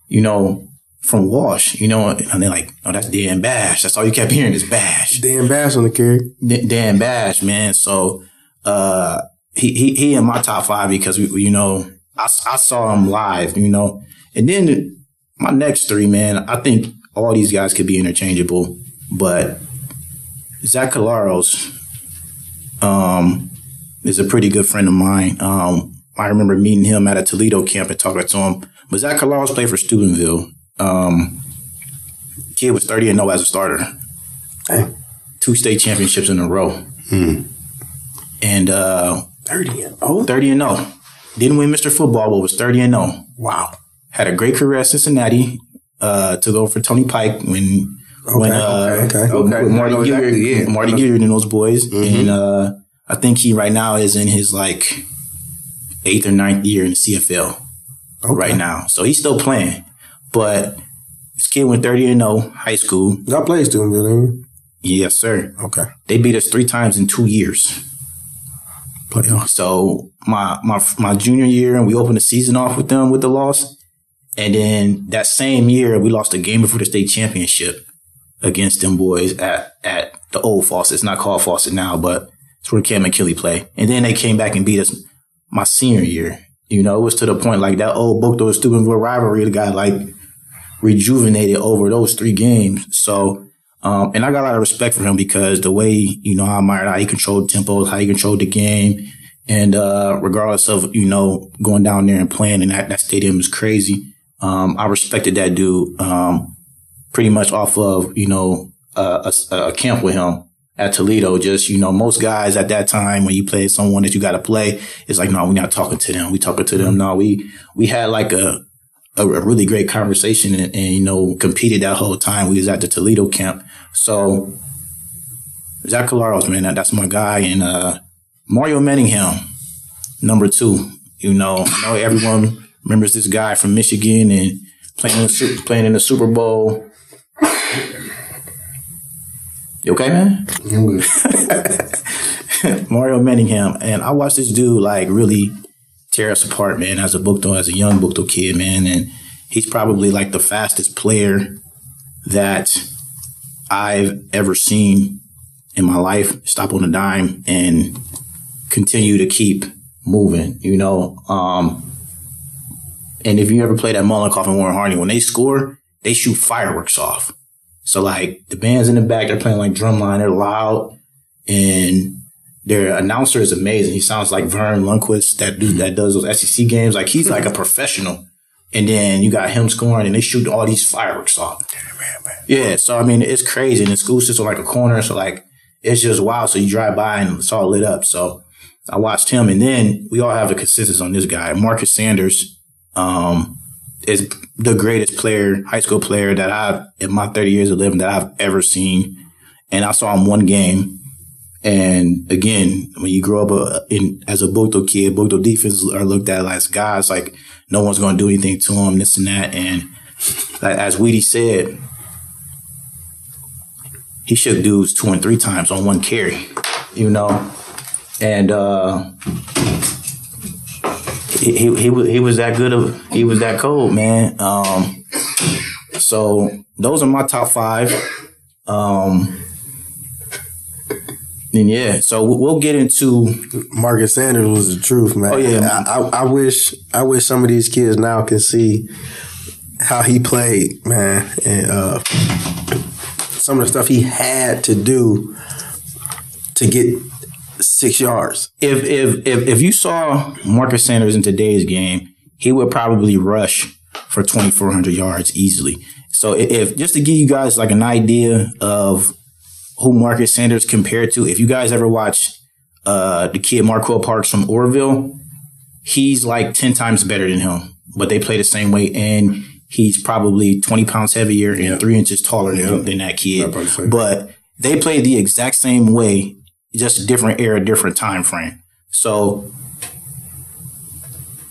You know, from Walsh, you know, and they're like, oh, that's Dan Bash. That's all you kept hearing is Bash. Dan Bash on the carry. D- Dan Bash, man. So uh, he he he in my top five because we, you know I, I saw him live, you know, and then my next three, man. I think all these guys could be interchangeable, but Zach Collaros um, is a pretty good friend of mine. Um, I remember meeting him at a Toledo camp and talking to him. But Zach Collaros played for Steubenville. Um, kid was 30 and 0 as a starter Hey, two state championships in a row. And uh, 30 and oh. 30 and 0. Didn't win Mr. Football, but was 30 and 0. Wow. Had a great career at Cincinnati. Uh, took over for Tony Pike when when uh, okay, okay, with okay. Mardy I Gilyard, exactly, yeah. Mardy Gilyard and those boys. Mm-hmm. And uh, I think he right now is in his like eighth or ninth year in the CFL right now. So he's still playing. But this kid went 30 and 0 high school. Y'all play Steubenville, didn't you? Yes, sir. Okay. They beat us three times in two years. Playoffs. Uh, so my my my junior year, and we opened the season off with them with the loss, and then that same year we lost a game before the state championship against them boys at at the old Fawcett. It's not called Fawcett now, but it's where Cam and Kelly play. And then they came back and beat us my senior year. You know, it was to the point like that old book, Buchtel Steubenville rivalry got like rejuvenated over those three games. So, um, and I got a lot of respect for him because the way, you know, I admired how he controlled tempos, how he controlled the game. And, uh, regardless of, you know, going down there and playing and that, that stadium is crazy. Um, I respected that dude, um, pretty much off of, you know, uh, a, a camp with him at Toledo. Just, you know, most guys at that time when you play someone that you got to play, it's like, no, we're not talking to them. We talking to them. No, we, we had like a, a, a really great conversation and, and, you know, competed that whole time. We was at the Toledo camp. So Zach Collaros, man, that, that's my guy. And, uh, Mario Manningham, number two, you know, I know everyone remembers this guy from Michigan and playing playing in the Super Bowl. You okay, man? I'm good. Mario Manningham, and I watched this dude like really tear us apart, man. As a Buchtel, as a young Buchtel kid, man, and he's probably like the fastest player that I've ever seen in my life. Stop on a dime and continue to keep moving. You know, um, and if you ever played at Mollenkopf and Warren Harding, when they score, they shoot fireworks off. So like the band's in the back, they're playing like drumline, they're loud, and their announcer is amazing. He sounds like Verne Lundquist, that dude that does those SEC games. Like he's like a professional. And then you got him scoring, and they shoot all these fireworks off. Yeah, so I mean it's crazy. And the school system like a corner, so like it's just wild. So you drive by and it's all lit up. So I watched him, and then we all have a consensus on this guy, Marcus Sanders. Um, is the greatest player, high school player that I've in my 30 years of living that I've ever seen. And I saw him one game. And again, when you grow up uh, in, as a Buchtel kid, Buchtel defense are looked at as guys like no one's going to do anything to him, this and that. And as Weedy said, he shook dudes two and three times on one carry, you know? And, uh, he, he, he was he was that good of he was that cold man. Um, so those are my top five. Um, and yeah, so we'll we'll get into Marcus Sanders was the truth, man. Oh, yeah. I, I, I wish I wish some of these kids now can see how he played, man, and uh, some of the stuff he had to do to get six yards. if if if if you saw Marcus Sanders in today's game, he would probably rush for twenty four hundred yards easily. So if just to give you guys like an idea of who Marcus Sanders compared to, if you guys ever watch uh, the kid Marquel Parks from Orrville, he's like ten times better than him, but they play the same way and. He's probably 20 pounds heavier and three inches taller than, than that kid. about to say. But they play the exact same way, just a different era, different time frame. So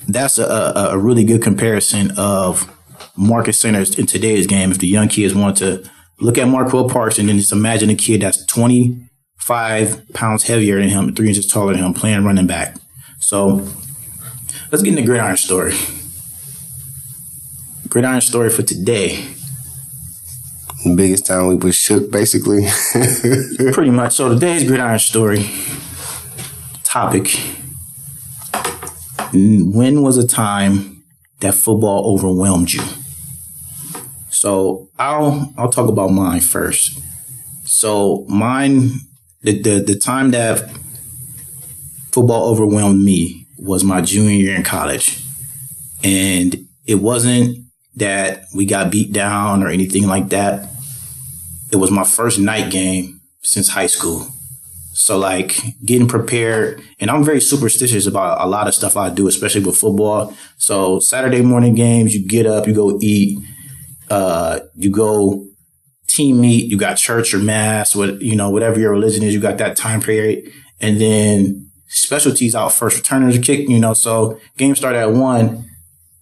that's a, a, really good comparison of Marcus Sanders in today's game. If the young kids want to look at Marquel Parks and then just imagine a kid that's 25 pounds heavier than him, three inches taller than him, playing running back. So let's get into the gridiron story. Gridiron story for today. Biggest time we was shook, basically. Pretty much. So today's gridiron story topic. When was a time that football overwhelmed you? So I'll I'll talk about mine first. So mine the the, the time that football overwhelmed me was my junior year in college. And it wasn't that we got beat down or anything like that. It was my first night game since high school. So like getting prepared, and I'm very superstitious about a lot of stuff I do, especially with football. So Saturday morning games, you get up, you go eat, uh, you go team meet, you got church or mass, what you know, whatever your religion is, you got that time period, and then specialties out first. Returners kick, you know, so game start at one.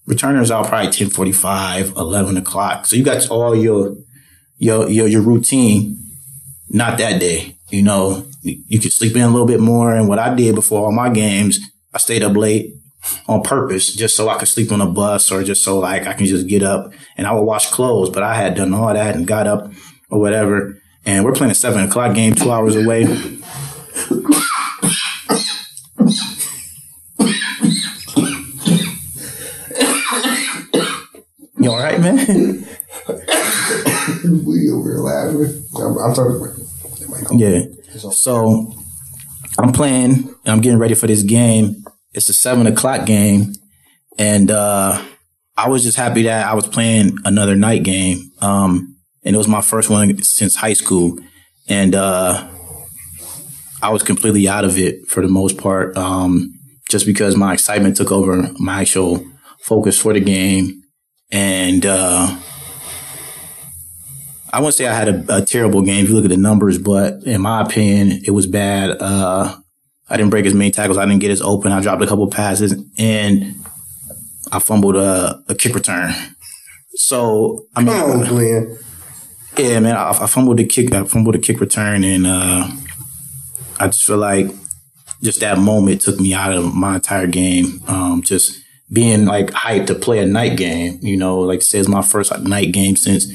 Returners out probably 10, 11 o'clock. So you got all your, your, your, your routine. Not that day, you know, you could sleep in a little bit more. And what I did before all my games, I stayed up late on purpose just so I could sleep on a bus or just so like I can just get up and I would wash clothes. But I had done all that and got up or whatever. And we're playing a seven o'clock game two hours away. You all right, man? we over here laughing. I'm, I'm talking. Yeah. So I'm playing. I'm getting ready for this game. It's a seven o'clock game, and uh, I was just happy that I was playing another night game. Um, and it was my first one since high school, and uh, I was completely out of it for the most part, um, just because my excitement took over my actual focus for the game, and uh, I wouldn't say I had a, a, terrible game if you look at the numbers, but in my opinion, it was bad. Uh, I didn't break as many tackles. I didn't get as open. I dropped a couple passes and I fumbled a, a kick return. So I mean, Come on, Glenn. Yeah, man, I, I, fumbled the kick. I fumbled a kick return, and uh, I just feel like just that moment took me out of my entire game. Um, just being like hyped to play a night game, you know, like I said, it's my first night game since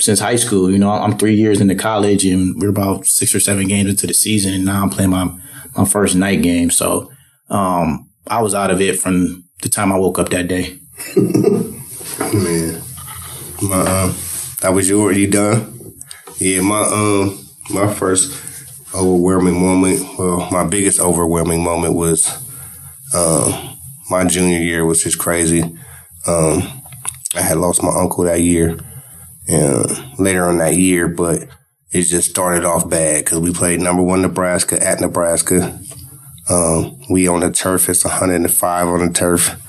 since high school. You know, I'm three years into college, and we're about six or seven games into the season, and now I'm playing my my first night game. So um, I was out of it from the time I woke up that day. Man, my um, that was you already done. Yeah, my um, my first overwhelming moment. Well, my biggest overwhelming moment was um, my junior year, which is crazy. Um, I had lost my uncle that year, and later on that year, but it just started off bad because we played number one Nebraska at Nebraska. Um, we on the turf. It's 105 on the turf.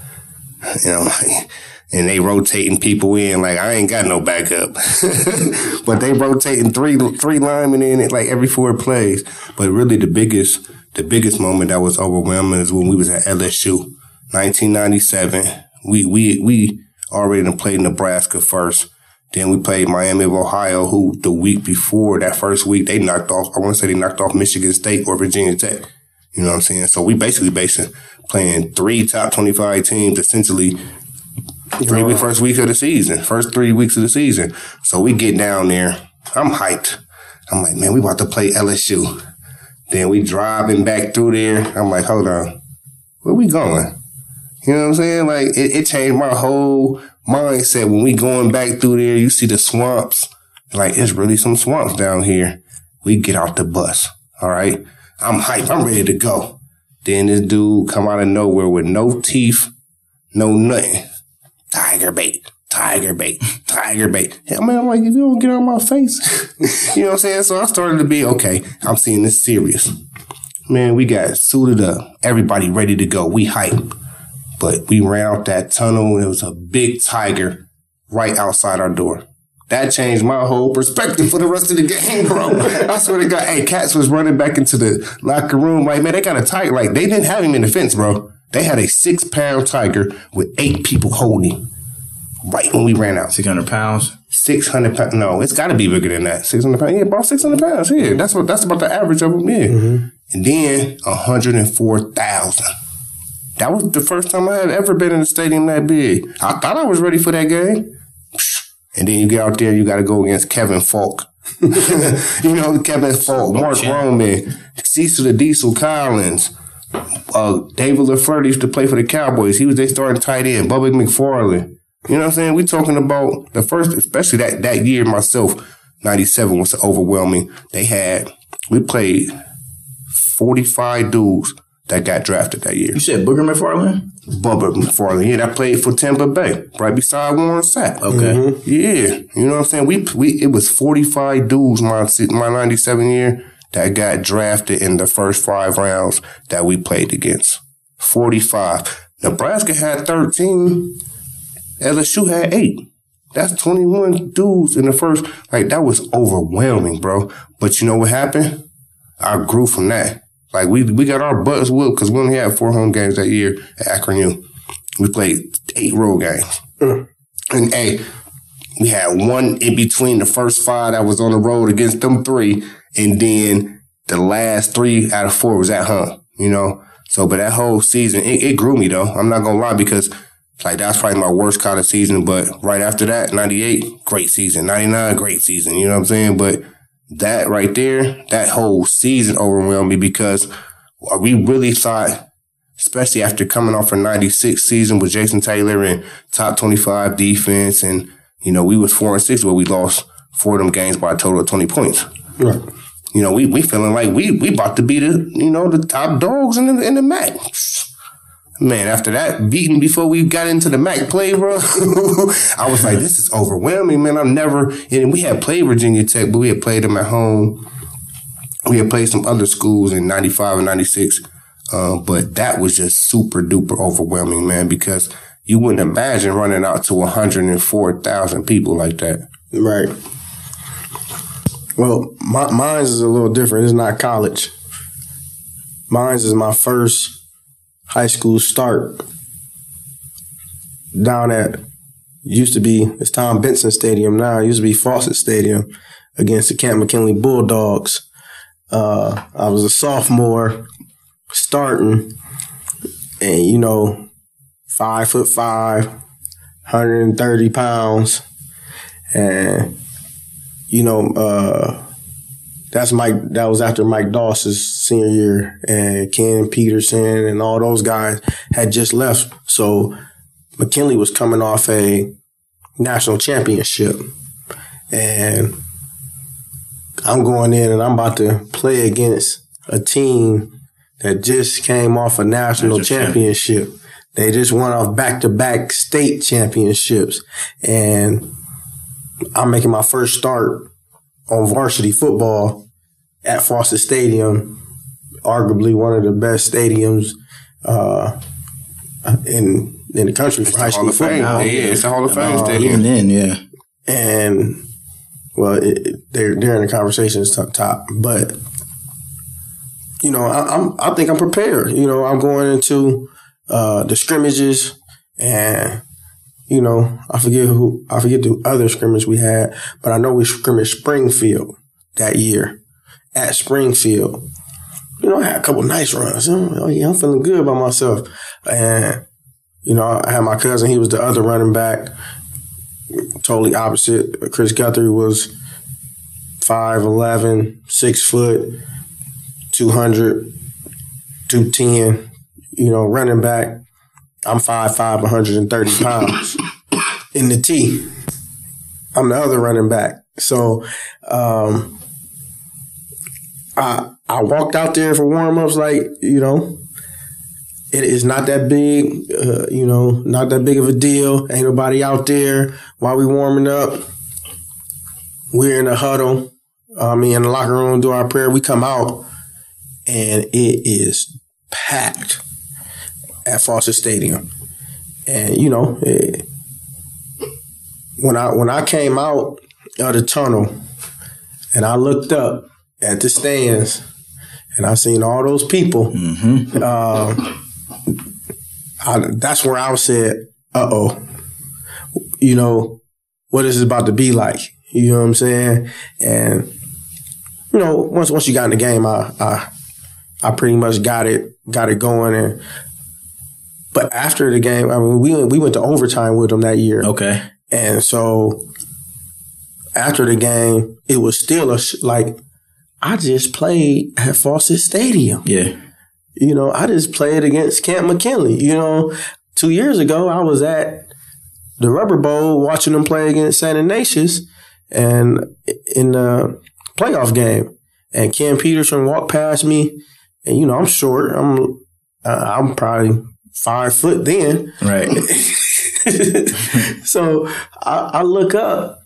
You know, and they rotating people in. Like I ain't got no backup, but they rotating three three linemen in it like every four plays. But really, the biggest the biggest moment that was overwhelming is when we was at LSU, 1997. We we we already played Nebraska first. Then we played Miami of Ohio, who the week before that first week they knocked off. I want to say they knocked off Michigan State or Virginia Tech. You know what I'm saying? So we basically basing playing three top 25 teams essentially three week first week of the season, first three weeks of the season. So we get down there. I'm hyped. I'm like, man, we about to play LSU. Then we driving back through there. I'm like, hold on, where we going? You know what I'm saying? Like it, it changed my whole mindset when we going back through there. You see the swamps. Like it's really some swamps down here. We get off the bus. All right. I'm hyped. I'm ready to go. Then this dude come out of nowhere with no teeth, no nothing. Tiger bait, tiger bait, tiger bait. I mean, I'm like, if you don't get on my face, you know what I'm saying? So I started to be, okay, I'm seeing this serious. Man, we got suited up. Everybody ready to go. We hype. But we ran out that tunnel and it was a big tiger right outside our door. That changed my whole perspective for the rest of the game, bro. I swear to God, hey, Cats was running back into the locker room. Like, man, they got a tiger. Like, they didn't have him in the fence, bro. They had a six pound tiger with eight people holding him right when we ran out. 600 pounds? 600 pounds. No, it's got to be bigger than that. 600 pounds. Yeah, about 600 pounds. Yeah, that's what, that's about the average of them. Yeah. Mm-hmm. And then 104,000. That was the first time I had ever been in a stadium that big. I thought I was ready for that game. And then you get out there, you got to go against Kevin Faulk. you know, Kevin Faulk, Mark Roman, Cecil the Diesel Collins, uh, David LaFleur used to play for the Cowboys. He was their starting tight end, Bubba McFarland. You know what I'm saying? We talking about the first, especially that, that year myself, 97 was overwhelming. They had, we played 45 dudes that got drafted that year. You said Booger McFarland? Bubba McFarland. Yeah, that played for Tampa Bay, right beside Warren Sapp. Okay. Mm-hmm. Yeah. You know what I'm saying? We, we, it was 45 dudes my, my 97 year that got drafted in the first five rounds that we played against. 45. Nebraska had 13. LSU had eight. That's 21 dudes in the first. Like, that was overwhelming, bro. But you know what happened? I grew from that. Like we we got our butts whooped because we only had four home games that year at Akron U. We played eight road games, mm. and hey, we had one in between the first five that was on the road against them three, and then the last three out of four was at home. You know, so but that whole season it, it grew me though. I'm not gonna lie because like that's probably my worst kind of season. But right after that, '98, great season. '99, great season. You know what I'm saying? But that right there, that whole season overwhelmed me because we really thought, especially after coming off a 96 season with Jason Taylor and top 25 defense. And, you know, we was four and six where we lost four of them games by a total of 20 points. Right. You know, we, we feeling like we, we about to be the, you know, the top dogs in the, in the MAC. Man, after that beating before we got into the MAC play, bro, I was like, this is overwhelming, man. I'm never, and we had played Virginia Tech, but we had played them at home. We had played some other schools in 95 and 96. Uh, but that was just super duper overwhelming, man, because you wouldn't imagine running out to 104,000 people like that. Right. Well, my, mine's is a little different. It's not college. Mine's is my first high school start down at used to be it's Tom Benson Stadium now. It used to be Fawcett Stadium against the Canton McKinley Bulldogs. Uh, I was a sophomore starting, and you know, five foot five, 130 pounds, and you know, uh, that's Mike. That was after Mike Doss's senior year, and Ken Peterson and all those guys had just left. So McKinley was coming off a national championship, and I'm going in and I'm about to play against a team that just came off a national championship. They just won off back to back state championships, and I'm making my first start on varsity football at Fawcett Stadium, arguably one of the best stadiums uh, in in the country for high school football. Yeah, it's a Hall of Fame Uh, stadium. Even then, yeah. And well, it, it- they're they're in the conversations top top, but you know, I, I'm I think I'm prepared. You know, I'm going into uh, the scrimmages and. You know, I forget who I forget the other scrimmage we had, but I know we scrimmaged Springfield that year at Springfield. You know, I had a couple nice runs. Oh yeah, I'm feeling good about myself. And you know, I had my cousin. He was the other running back. Totally opposite. Chris Guthrie was 5'11", 6 foot, 200, 210, you know, running back. I'm 5'5", 130 pounds in the T. I'm the other running back. So um, I I walked out there for warm ups like, you know, it is not that big, uh, you know, not that big of a deal. Ain't nobody out there while we warming up. We're in a huddle. I mean, in the locker room, do our prayer. We come out, and it is packed at Fawcett Stadium. And you know, it, when I when I came out of the tunnel, and I looked up at the stands, and I've seen all those people. um, I, that's where I said, "Uh oh, you know, what is it about to be like?" You know what I'm saying? And you know, once once you got in the game, I I, I pretty much got it got it going. And but after the game, I mean, we went- we went to overtime with them that year. Okay. And so after the game, it was still a sh- like I just played at Fawcett Stadium. Yeah. You know, I just played against Canton McKinley. You know, two years ago, I was at the Rubber Bowl watching them play against San Ignatius and in the playoff game. And Ken Peterson walked past me, and you know, I'm short. I'm uh, I'm probably five foot then. Right. so I, I look up,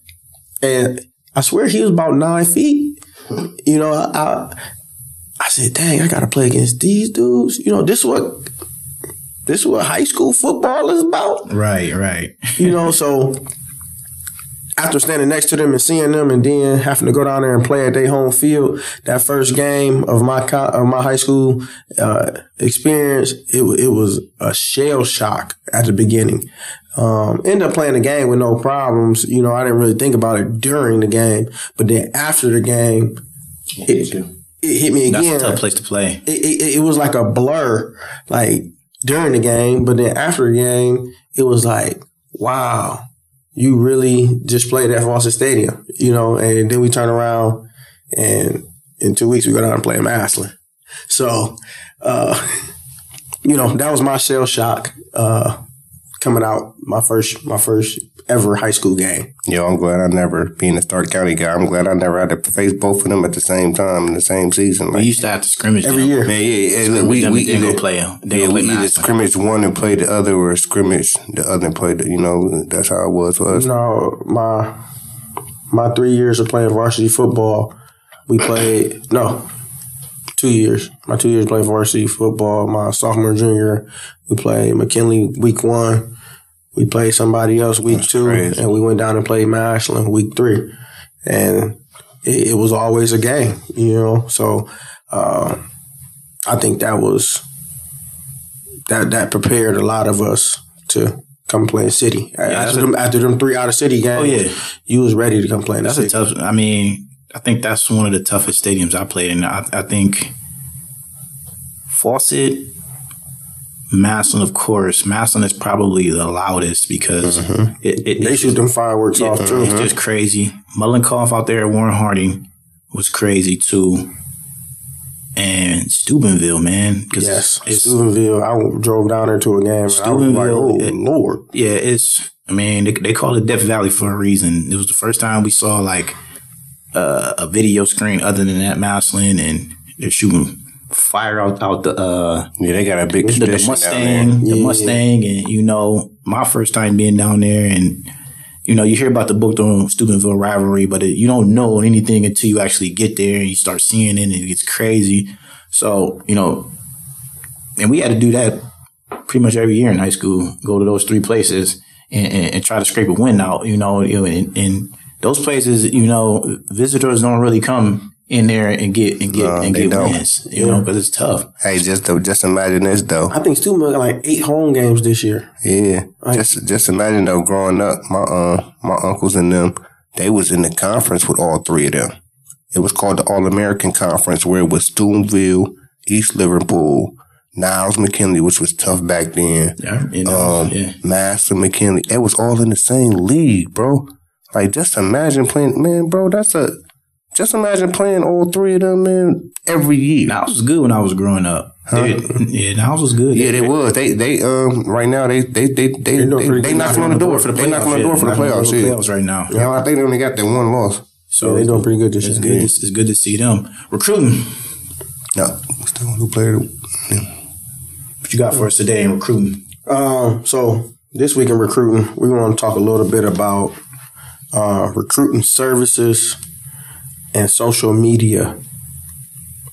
and I swear he was about nine feet. You know, I I said, "Dang, I got to play against these dudes." You know, this is what this is what high school football is about. right. Right. You know, so after standing next to them and seeing them, and then having to go down there and play at their home field, that first game of my co- of my high school uh, experience, it wa- it was a shell shock at the beginning. Um, ended up playing the game with no problems. You know, I didn't really think about it during the game, but then after the game, it, it hit me again. That's a tough place to play. it, it, it was like a blur, like during the game, but then after the game, it was like, wow, you really just played at Fawcett Stadium, you know, and then we turn around and in two weeks we go down and play in Massillon. So, uh, you know, that was my shell shock, uh, coming out my first, my first ever high school game. Yo, I'm glad I never, being a Stark County guy, I'm glad I never had to face both of them at the same time in the same season. We used to have to scrimmage Every them. year. man, yeah, yeah. Look, We, we, them, we then either, play them. Then yeah, we either Master. scrimmage one and play the other, or scrimmage the other and play the. You know, that's how it was for us. No, my my three years of playing varsity football, we played no two years. My two years playing varsity football. My sophomore junior, we played McKinley week one. We played somebody else week two, crazy. and we went down and played Massillon week three, and it, it was always a game, you know. So uh, I think that was that that prepared a lot of us to come play in city. that's after, them, after them three out of city games, Oh, yeah. you was ready to come play That's a tough. I mean, I think that's one of the toughest stadiums I played in. I, I think Fawcett, Massillon, of course. Massillon is probably the loudest because it, it, they shoot them fireworks yeah, off too. it's just crazy. Mollenkopf out there at Warren Harding was crazy too. And Steubenville, man. 'cause Yes, it's, Steubenville. I drove down there to a game. Was like, Steubenville, oh it- Lord. yeah, it's. I mean, they, they call it Death Valley for a reason. It was the first time we saw like uh, a video screen other than that Massillon, and they're shooting fire out out the uh, Yeah, they got a big the, the tradition down there. Mustang, the Yeah. Mustang, and you know, my first time being down there, and you know, you hear about the Buchtel Steubenville rivalry, but it, you don't know anything until you actually get there and you start seeing it, and it gets crazy. So you know, and we had to do that pretty much every year in high school. Go to those three places and, and, and try to scrape a win out. You know, you know, and, and those places, you know, visitors don't really come in there and get and get No, and get don't. wins. You know, because it's tough. Hey, just just imagine this though. I think Steubenville got like eight home games this year. Yeah, just just imagine though. Growing up, my uh, my uncles and them, they was in the conference with all three of them. It was called the All American Conference, where it was Steubenville, East Liverpool, Niles McKinley, which was tough back then. Yeah, you know, Um, yeah. Master McKinley. It was all in the same league, bro. Like, just imagine playing, man, bro. That's a. Just imagine playing all three of them, man, every year. Niles was good when I was growing up. They- yeah, Niles was good. Yeah, they was. They they um right now they they they they they, doing they knocking on the door for the they knocking on the door for the playoffs. Yeah, Yeah. playoffs right now. Yeah, I think they only got that one loss. So Yeah, they doing pretty good this It's year. good. It's, it's good to see them recruiting. No, still who played it? What you got for us today in recruiting? Um, so this week in recruiting, we want to talk a little bit about uh, recruiting services and social media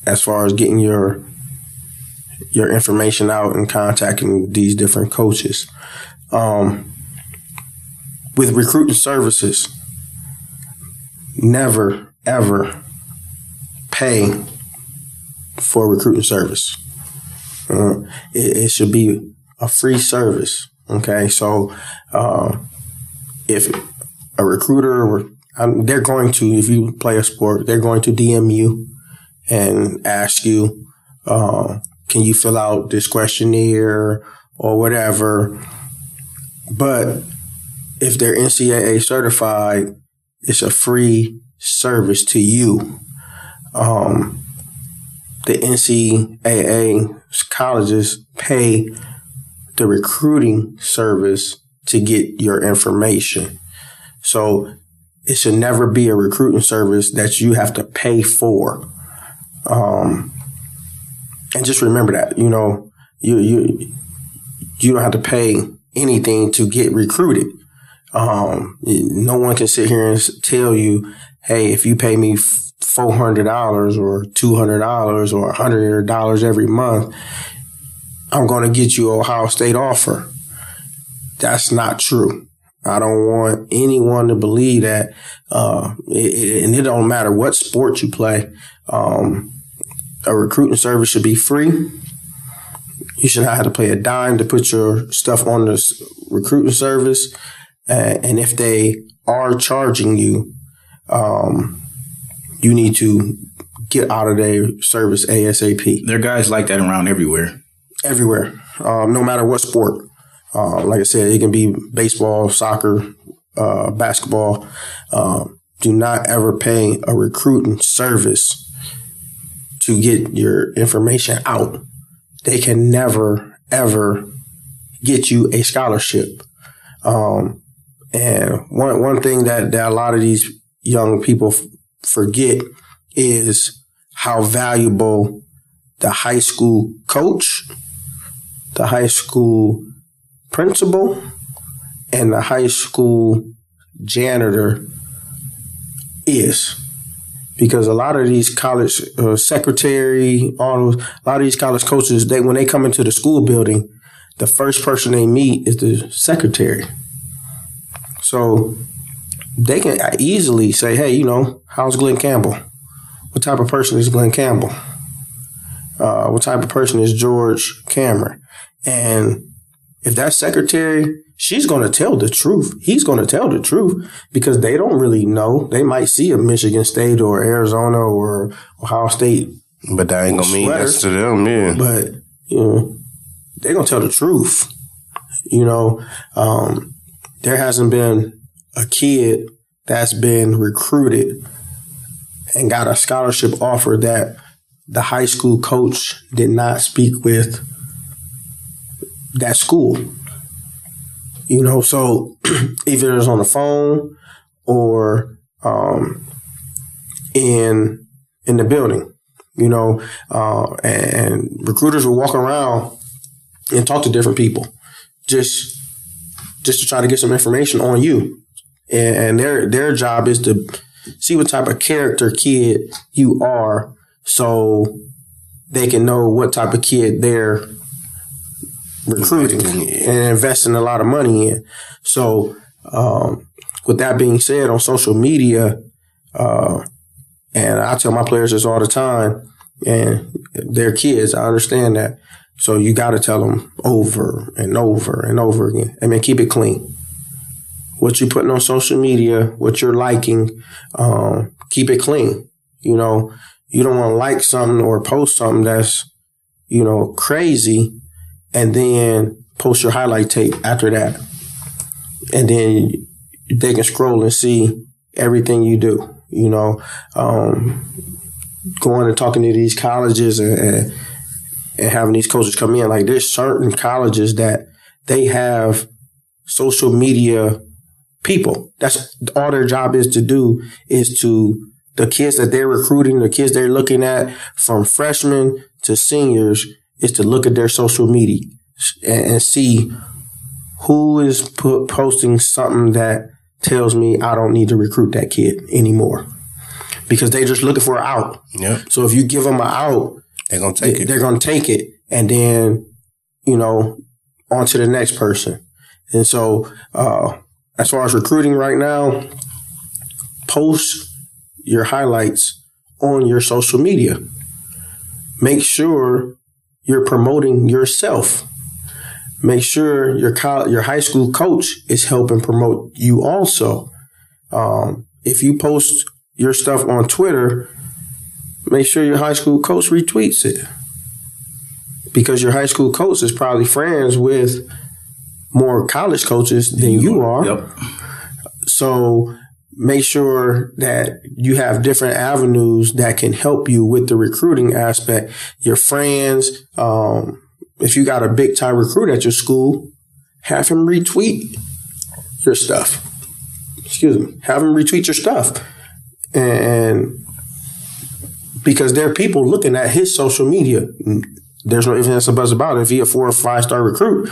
as far as getting your your information out and contacting these different coaches. Um, with recruiting services, never ever pay for recruiting service. Uh, it, it should be a free service. Okay, so uh, if a recruiter they're going to, if you play a sport, they're going to DM you and ask you, uh, can you fill out this questionnaire or whatever. But if they're NCAA certified, it's a free service to you. Um, the NCAA colleges pay the recruiting service to get your information. So it should never be a recruiting service that you have to pay for. Um, and just remember that, you know, you, you, you don't have to pay anything to get recruited. Um, no one can sit here and tell you, hey, if you pay me four hundred dollars or two hundred dollars or hundred dollars every month, I'm going to get you Ohio State offer. That's not true. I don't want anyone to believe that, uh, it, and it don't matter what sport you play. Um, a recruiting service should be free. You should not have to pay a dime to put your stuff on this recruiting service. Uh, and if they are charging you, um, you need to get out of their service ASAP. There are guys like that around everywhere. Everywhere, um, no matter what sport. Uh, like I said, it can be baseball, soccer, uh, basketball. Um, do not ever pay a recruiting service to get your information out. They can never, ever get you a scholarship. Um, and one, one thing that, that a lot of these young people f- forget is how valuable the high school coach, the high school principal and the high school janitor is because a lot of these college uh, secretary, all those, a lot of these college coaches, they when they come into the school building, the first person they meet is the secretary. So they can easily say, "Hey, you know, how's Glenn Campbell? What type of person is Glenn Campbell? Uh, what type of person is George Cameron?" And if that secretary, she's going to tell the truth. He's going to tell the truth because they don't really know. They might see a Michigan State or Arizona or Ohio State. But that ain't gonna mean that's to them, yeah. But you know, they're gonna tell the truth. You know, um, there hasn't been a kid that's been recruited and got a scholarship offer that the high school coach did not speak with that school. You know, so either it's on the phone or um, in in the building. You know, uh, and recruiters will walk around and talk to different people, just just to try to get some information on you. And, and their their job is to see what type of character kid you are, so they can know what type of kid they're recruiting and investing a lot of money in. So, um, with that being said, on social media, uh, and I tell my players this all the time, and they're kids. I understand that. So you got to tell them over and over and over again. I mean, keep it clean. What you're putting on social media, what you're liking, um, keep it clean. You know, you don't want to like something or post something that's, you know, crazy and then post your highlight tape after that. And then they can scroll and see everything you do, you know, um, going and talking to these colleges and, and, and having these coaches come in. Like there's certain colleges that they have social media people. That's all their job is to do is to the kids that they're recruiting, the kids they're looking at from freshmen to seniors is to look at their social media and, and see who is put, posting something that tells me I don't need to recruit that kid anymore because they're just looking for an out. Yeah. So if you give them an out, they're gonna take they, it. They're gonna take it, and then you know on to the next person. And so, uh, as far as recruiting right now, post your highlights on your social media. Make sure you're promoting yourself. Make sure your college, your high school coach is helping promote you also. Um, if you post your stuff on Twitter, make sure your high school coach retweets it because your high school coach is probably friends with more college coaches than you are. Yep. So make sure that you have different avenues that can help you with the recruiting aspect. Your friends, um, if you got a big time recruit at your school, have him retweet your stuff. Excuse me. Have him retweet your stuff. And because there are people looking at his social media. There's no ifs, and buts about it. If he a four or five star recruit,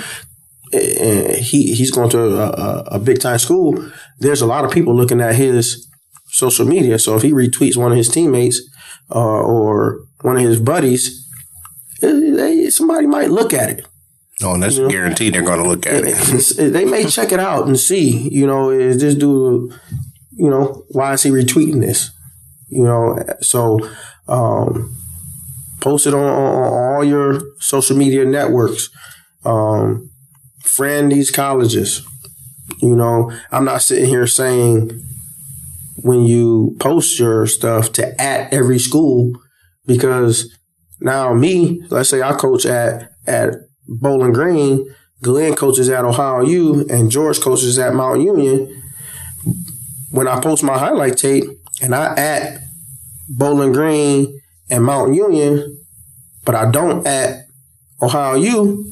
and he he's going to a, a, a big time school, there's a lot of people looking at his social media. So if he retweets one of his teammates uh, or one of his buddies, eh, somebody might look at it. Oh, and that's You know? guaranteed they're going to look at it. They may check it out and see, you know, is this dude, you know, why is he retweeting this? You know, so um, post it on, on, on all your social media networks. Um, friend these colleges. You know, I'm not sitting here saying when you post your stuff to at every school because now me, let's say I coach at at Bowling Green, Glenn coaches at Ohio U, and George coaches at Mount Union. When I post my highlight tape and I at Bowling Green and Mount Union, but I don't at Ohio U,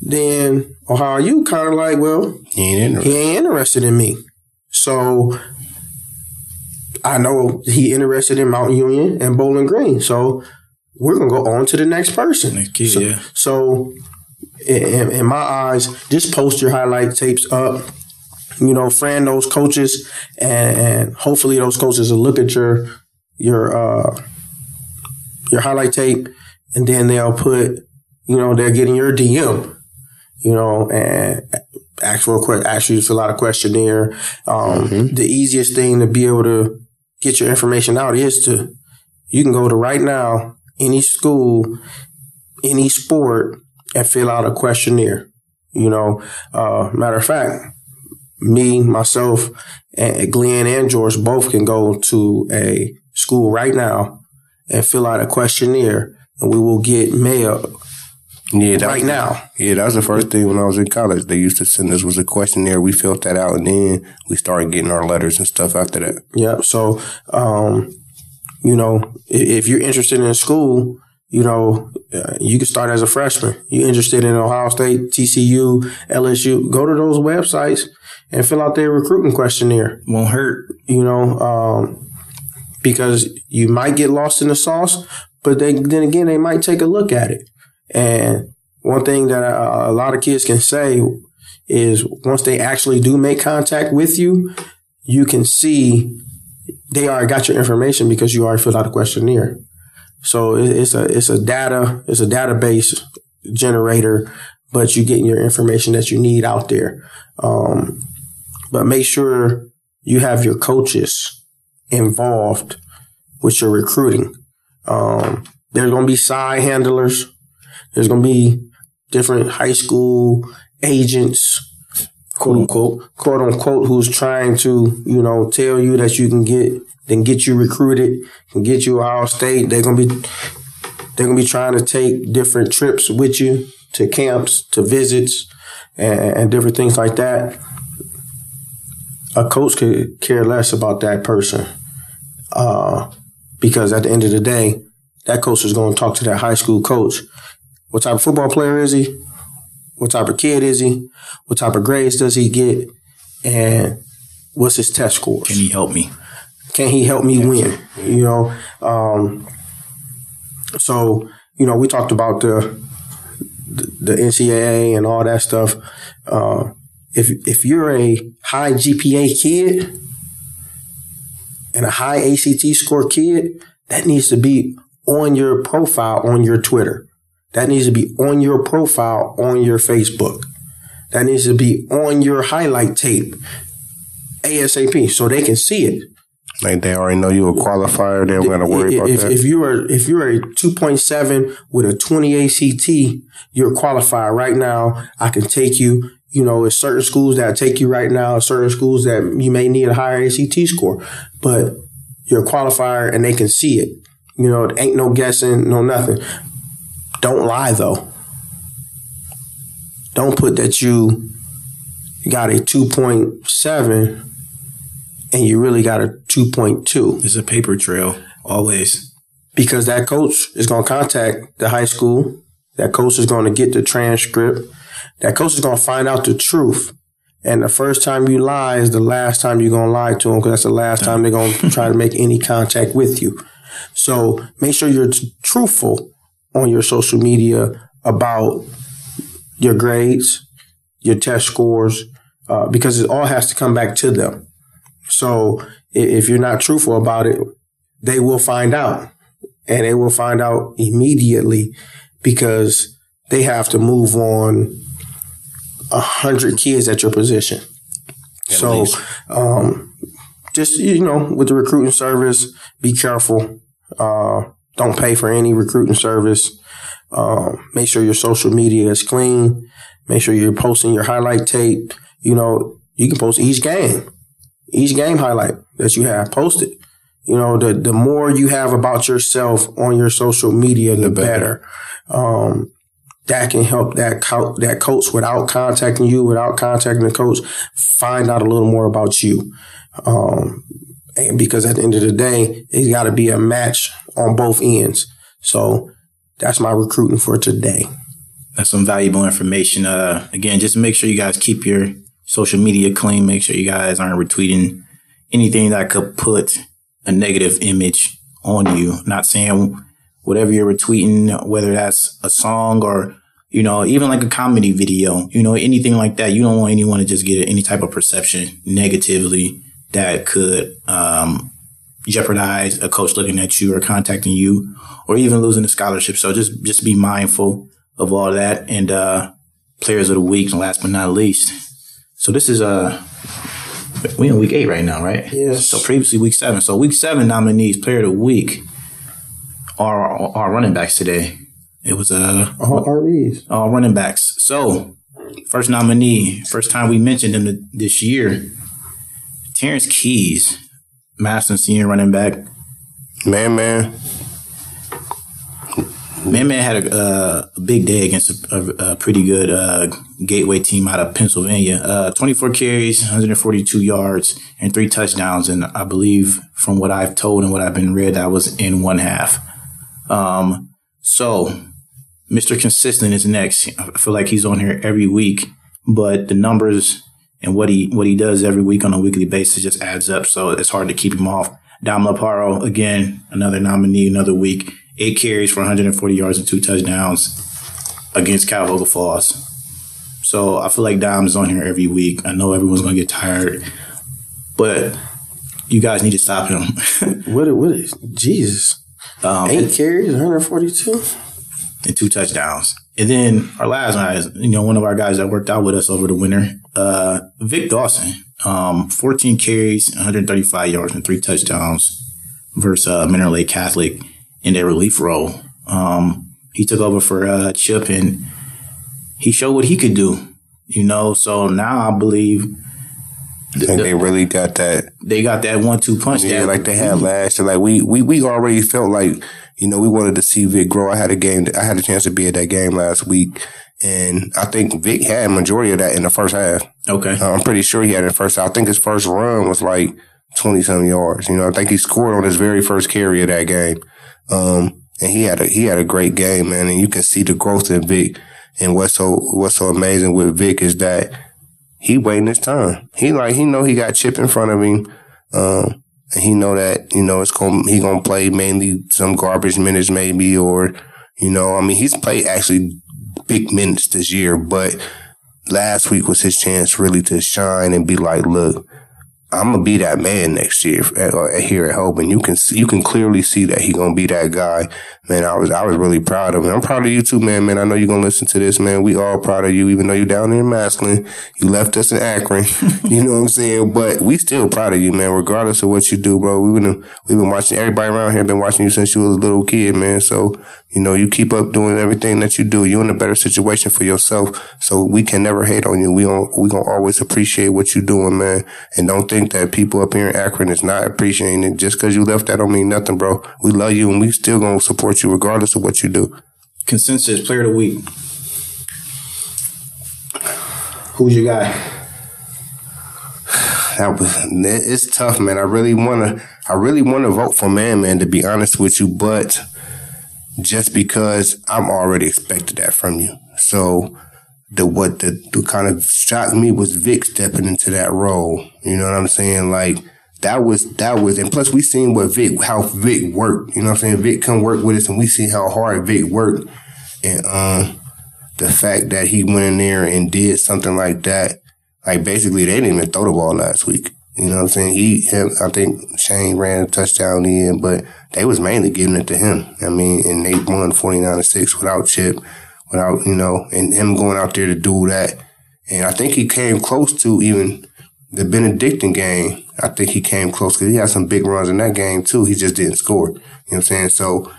then Ohio you kind of like, well, He ain't interested. he ain't interested in me. So I know he interested in Mount Union and Bowling Green. So we're gonna go on to the next person. Next kid, so, yeah. so in, in my eyes, just post your highlight tapes up. You know, friend those coaches, and, and hopefully those coaches will look at your your uh, your highlight tape, and then they'll put, you know, they're getting your DM, you know, and ask for a que- ask you to fill out a questionnaire. Um, The easiest thing to be able to get your information out is to you can go to right now any school, any sport, and fill out a questionnaire. You know, uh, matter of fact, me, myself, and Glenn and George both can go to a school right now and fill out a questionnaire, and we will get mail Yeah, that right was, now. Yeah, that was the first thing when I was in college. They used to send us was a questionnaire. We filled that out, and then we started getting our letters and stuff after that. Yeah. So, um, you know, i- if you're interested in school, you know, uh, you can start as a freshman. You're interested in Ohio State, TCU, LSU, go to those websites and fill out their recruiting questionnaire, Won't hurt. you know, um, because you might get lost in the sauce, but they, then again, they might take a look at it. And one thing that a, a lot of kids can say is once they actually do make contact with you, you can see they already got your information because you already filled out a questionnaire. So it- it's a it's a data it's a database generator, but you're getting your information that you need out there. Um, but make sure you have your coaches involved with your recruiting. Um, there's going to be side handlers. There's going to be different high school agents, quote unquote, quote unquote, who's trying to, you know, tell you that you can get, then get you recruited, can get you Ohio State. They're going to be, they're going to be trying to take different trips with you to camps, to visits, and, and different things like that. A coach could care less about that person. Uh, because at the end of the day, that coach is going to talk to that high school coach. What type of football player is he? What type of kid is he? What type of grades does he get? And what's his test score? Can he help me? Can he help me win? You know, um, so you know we talked about the the NCAA and all that stuff. Uh, if if you're a high GPA kid and a high ACT score kid, that needs to be on your profile on your Twitter. That needs to be on your profile on your Facebook. That needs to be on your highlight tape ASAP so they can see it. Like they already know you a qualifier. They're not got to worry about if, that. if you are if you're a 2.7 with a 20 ACT, you're qualified right now. I can take you. You know, it's certain schools that take you right now. Certain schools that you may need a higher ACT score, but you're a qualifier and they can see it. You know, it ain't no guessing, no nothing. Don't lie though. Don't put that you got a 2.7 and you really got a 2.2 It's a paper trail, always. because that coach is going to contact the high school. That coach is going to get the transcript. That coach is going to find out the truth. And the first time you lie is the last time you're going to lie to them because that's the last time they're going to try to make any contact with you. So make sure you're t- truthful on your social media about your grades, your test scores, uh, because it all has to come back to them. So if you're not truthful about it, they will find out and they will find out immediately because they have to move on a hundred kids at your position. so, um, just you know, with the recruiting service, be careful. Uh, don't pay for any recruiting service. Um, make sure your social media is clean. Make sure you're posting your highlight tape. You know, you can post each game, each game highlight that you have posted. You know, the the more you have about yourself on your social media, the, the better. better. Um, that can help that co- that coach without contacting you, without contacting the coach, find out a little more about you. Um, because at the end of the day, it's got to be a match on both ends. So that's my recruiting for today. That's some valuable information. Uh, again, just make sure you guys keep your social media clean. Make sure you guys aren't retweeting anything that could put a negative image on you. Not saying whatever you're retweeting, whether that's a song or, you know, even like a comedy video, you know, anything like that. You don't want anyone to just get any type of perception negatively that could, um, jeopardize a coach looking at you or contacting you or even losing a scholarship. So just, just be mindful of all that and, uh, players of the week. And last but not least. So this is, uh, we in week eight right now, right? Yes. So previously week seven. So week seven nominees, player of the week, are our running backs today. It was uh all RBs, all running backs. So first nominee, first time we mentioned him this year, Terrence Keys, Master senior running back. Man, man. Man Man had a, uh, a big day against a, a pretty good uh, Gateway team out of Pennsylvania. Uh, 24 carries, 142 yards, and three touchdowns. And I believe, from what I've told and what I've been read, that was in one half. Um, so, Mr. Consistent is next. I feel like he's on here every week, but the numbers and what he what he does every week on a weekly basis just adds up. So it's hard to keep him off. Dom Laparo, again, another nominee, another week eight carries for 140 yards and two touchdowns against Cuyahoga Falls. So I feel like Dom is on here every week. I know everyone's going to get tired, but you guys need to stop him. what? What is Jesus? Um, eight carries, 142, and two touchdowns. And then our last guy is, you know, one of our guys that worked out with us over the winter, uh, Vic Dawson, um, 14 carries, 135 yards, and three touchdowns versus uh, Mineral Lake Catholic in their relief role. Um, he took over for uh, Chip and he showed what he could do. You know, so now I believe I the, they really got that. They got that one-two punch. Yeah, that, like they had last year. Like we we we already felt like you know we wanted to see Vic grow. I had a game. I had a chance to be at that game last week, and I think Vic had majority of that in the first half. Okay, uh, I'm pretty sure he had it first. I think his first run was like twenty some yards. You know, I think he scored on his very first carry of that game. Um, and he had a he had a great game, man. And you can see the growth in Vic. And what's so what's so amazing with Vic is that he waiting his time. He like he know he got Chip in front of him, um, and he know that you know it's going he gonna play mainly some garbage minutes maybe, or you know I mean he's played actually big minutes this year, but last week was his chance really to shine and be like, look, I'm gonna be that man next year uh, here at Hope, and you can you can clearly see that he gonna be that guy. Man, I was I was really proud of him. I'm proud of you too, man. Man, I know you're gonna listen to this, man. We all proud of you, even though you're down in Massillon. You left us in Akron, you know what I'm saying? But we still proud of you, man. Regardless of what you do, bro. We've been we've been watching everybody around here been watching you since you was a little kid, man. So you know you keep up doing everything that you do. You're in a better situation for yourself. So we can never hate on you. We don't we gonna always appreciate what you're doing, man. And don't think that people up here in Akron is not appreciating it. Just because you left, that don't mean nothing, bro. We love you and we still gonna support you regardless of what you do. Consensus player of the week. Who's your guy? That was it's tough, man. I really wanna I really wanna vote for man, man, to be honest with you, but just because I'm already expected that from you. So the what the, the kind of shocked me was Vic stepping into that role. You know what I'm saying? Like that was that was and plus we seen what Vic how Vic worked. You know what I'm saying? Vic come work with us and we see how hard Vic worked. And um the fact that he went in there and did something like that, like basically they didn't even throw the ball last week. You know what I'm saying? He, him, I think Shane ran a touchdown in, but they was mainly giving it to him. I mean, and they won 49 to 6 without Chip without, you know, and him going out there to do that. And I think he came close to even the Benedictine game. I think he came close because he had some big runs in that game too. He just didn't score. You know what I'm saying? So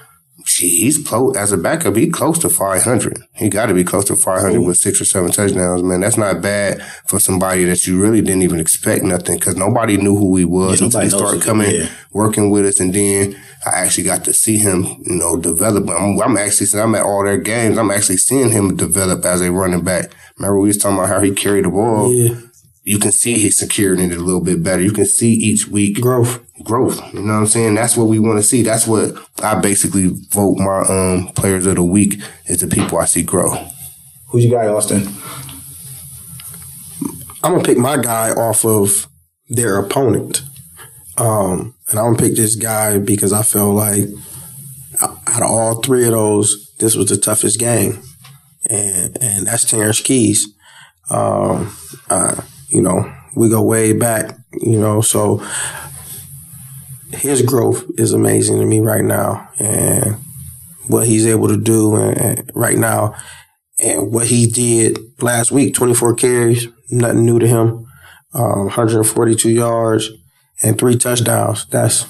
he's close as a backup. He close to 500. He got to be close to 500 with six or seven touchdowns, man. That's not bad for somebody that you really didn't even expect nothing because nobody knew who he was Yeah, until he started coming, is. working with us, and then I actually got to see him, you know, develop. I'm, I'm actually, since I'm at all their games, I'm actually seeing him develop as a running back. Remember we was talking about how he carried the ball. Yeah. You can see he's securing it a little bit better. You can see each week Growth. Growth. You know what I'm saying? That's what we want to see. That's what I basically vote my um players of the week is the people I see grow. Who's your guy, Austin? I'm gonna pick my guy off of their opponent, um, and I'm gonna pick this guy because I feel like out of all three of those, this was the toughest game, and and that's Terrence Keys. Um, uh, you know, we go way back, you know, so his growth is amazing to me right now, and what he's able to do and, and right now, and what he did last week, 24 carries, nothing new to him, um, 142 yards and three touchdowns. That's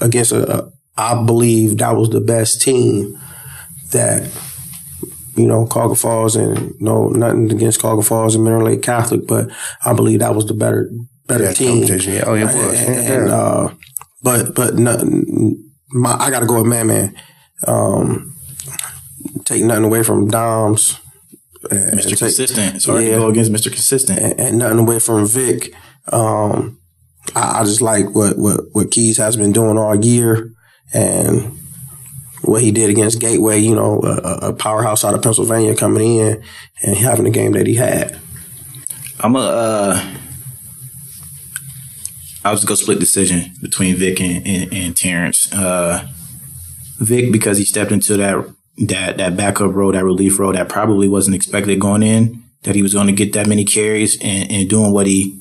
against a, a, I believe that was the best team that, you know, Cuyahoga Falls and no, nothing against Cuyahoga Falls and Mineral Lake Catholic, but I believe that was the better, better Yeah, team. Yeah. Oh, yeah, it was. And, Yeah. and, uh, but, but nothing, my, I got to go with man, man. Um, take nothing away from Dom's. and Mr. take- Consistent. Hard Yeah. to go against Mr. Consistent. and, and nothing away from Vic. Um, I, I just like what, what, what Keys has been doing all year and what he did against Gateway, you know, a, a powerhouse out of Pennsylvania coming in and having the game that he had. I'm a. Uh, I was gonna split decision between Vic and, and, and Terrence. Uh, Vic because he stepped into that that that backup role, that relief role that probably wasn't expected going in. That he was going to get that many carries and, and doing what he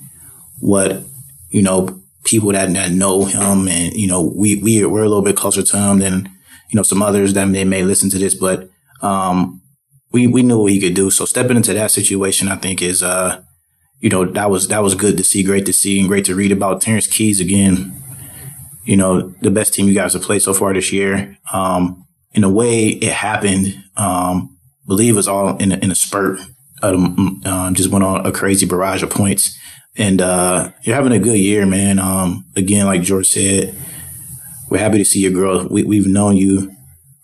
what you know people that, that know him and you know we we we're a little bit closer to him than you know some others that they may listen to this, but um, we we knew what he could do. So stepping into that situation, I think is uh you know, that was that was good to see, great to see, and great to read about. Terrence Keys again, you know, the best team you guys have played so far this year. Um, in a way, it happened. Um, believe it was all in a, in a spurt. Um, um, just went on a crazy barrage of points, and uh, you're having a good year, man. Um, again, like George said, we're happy to see your girl. We, we've known you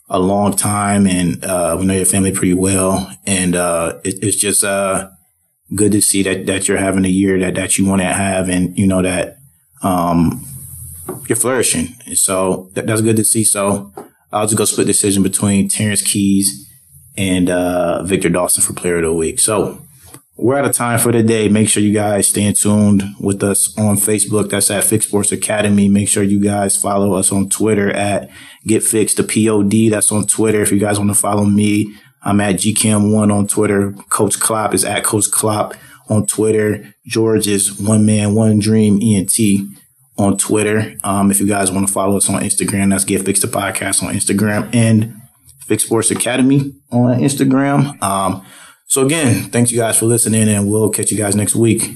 a long time, and uh, we know your family pretty well, and uh, it, it's just uh good to see that that you're having a year that that you want to have, and you know that um, you're flourishing. So that, that's good to see. So I'll just go split decision between Terrence Keys and uh, Victor Dawson for Player of the Week. So we're out of time for today. Make sure you guys stay tuned with us on Facebook. That's at Fix Sports Academy. Make sure you guys follow us on Twitter at Get Fixed the POD. That's on Twitter. If you guys want to follow me, I'm at GCam1 on Twitter. Coach Klopp is at Coach Klopp on Twitter. George is One Man, One Dream ENT on Twitter. Um, if you guys want to follow us on Instagram, that's Get Fixed the Podcast on Instagram and Fix Sports Academy on Instagram. Um, so again, thanks you guys for listening and we'll catch you guys next week.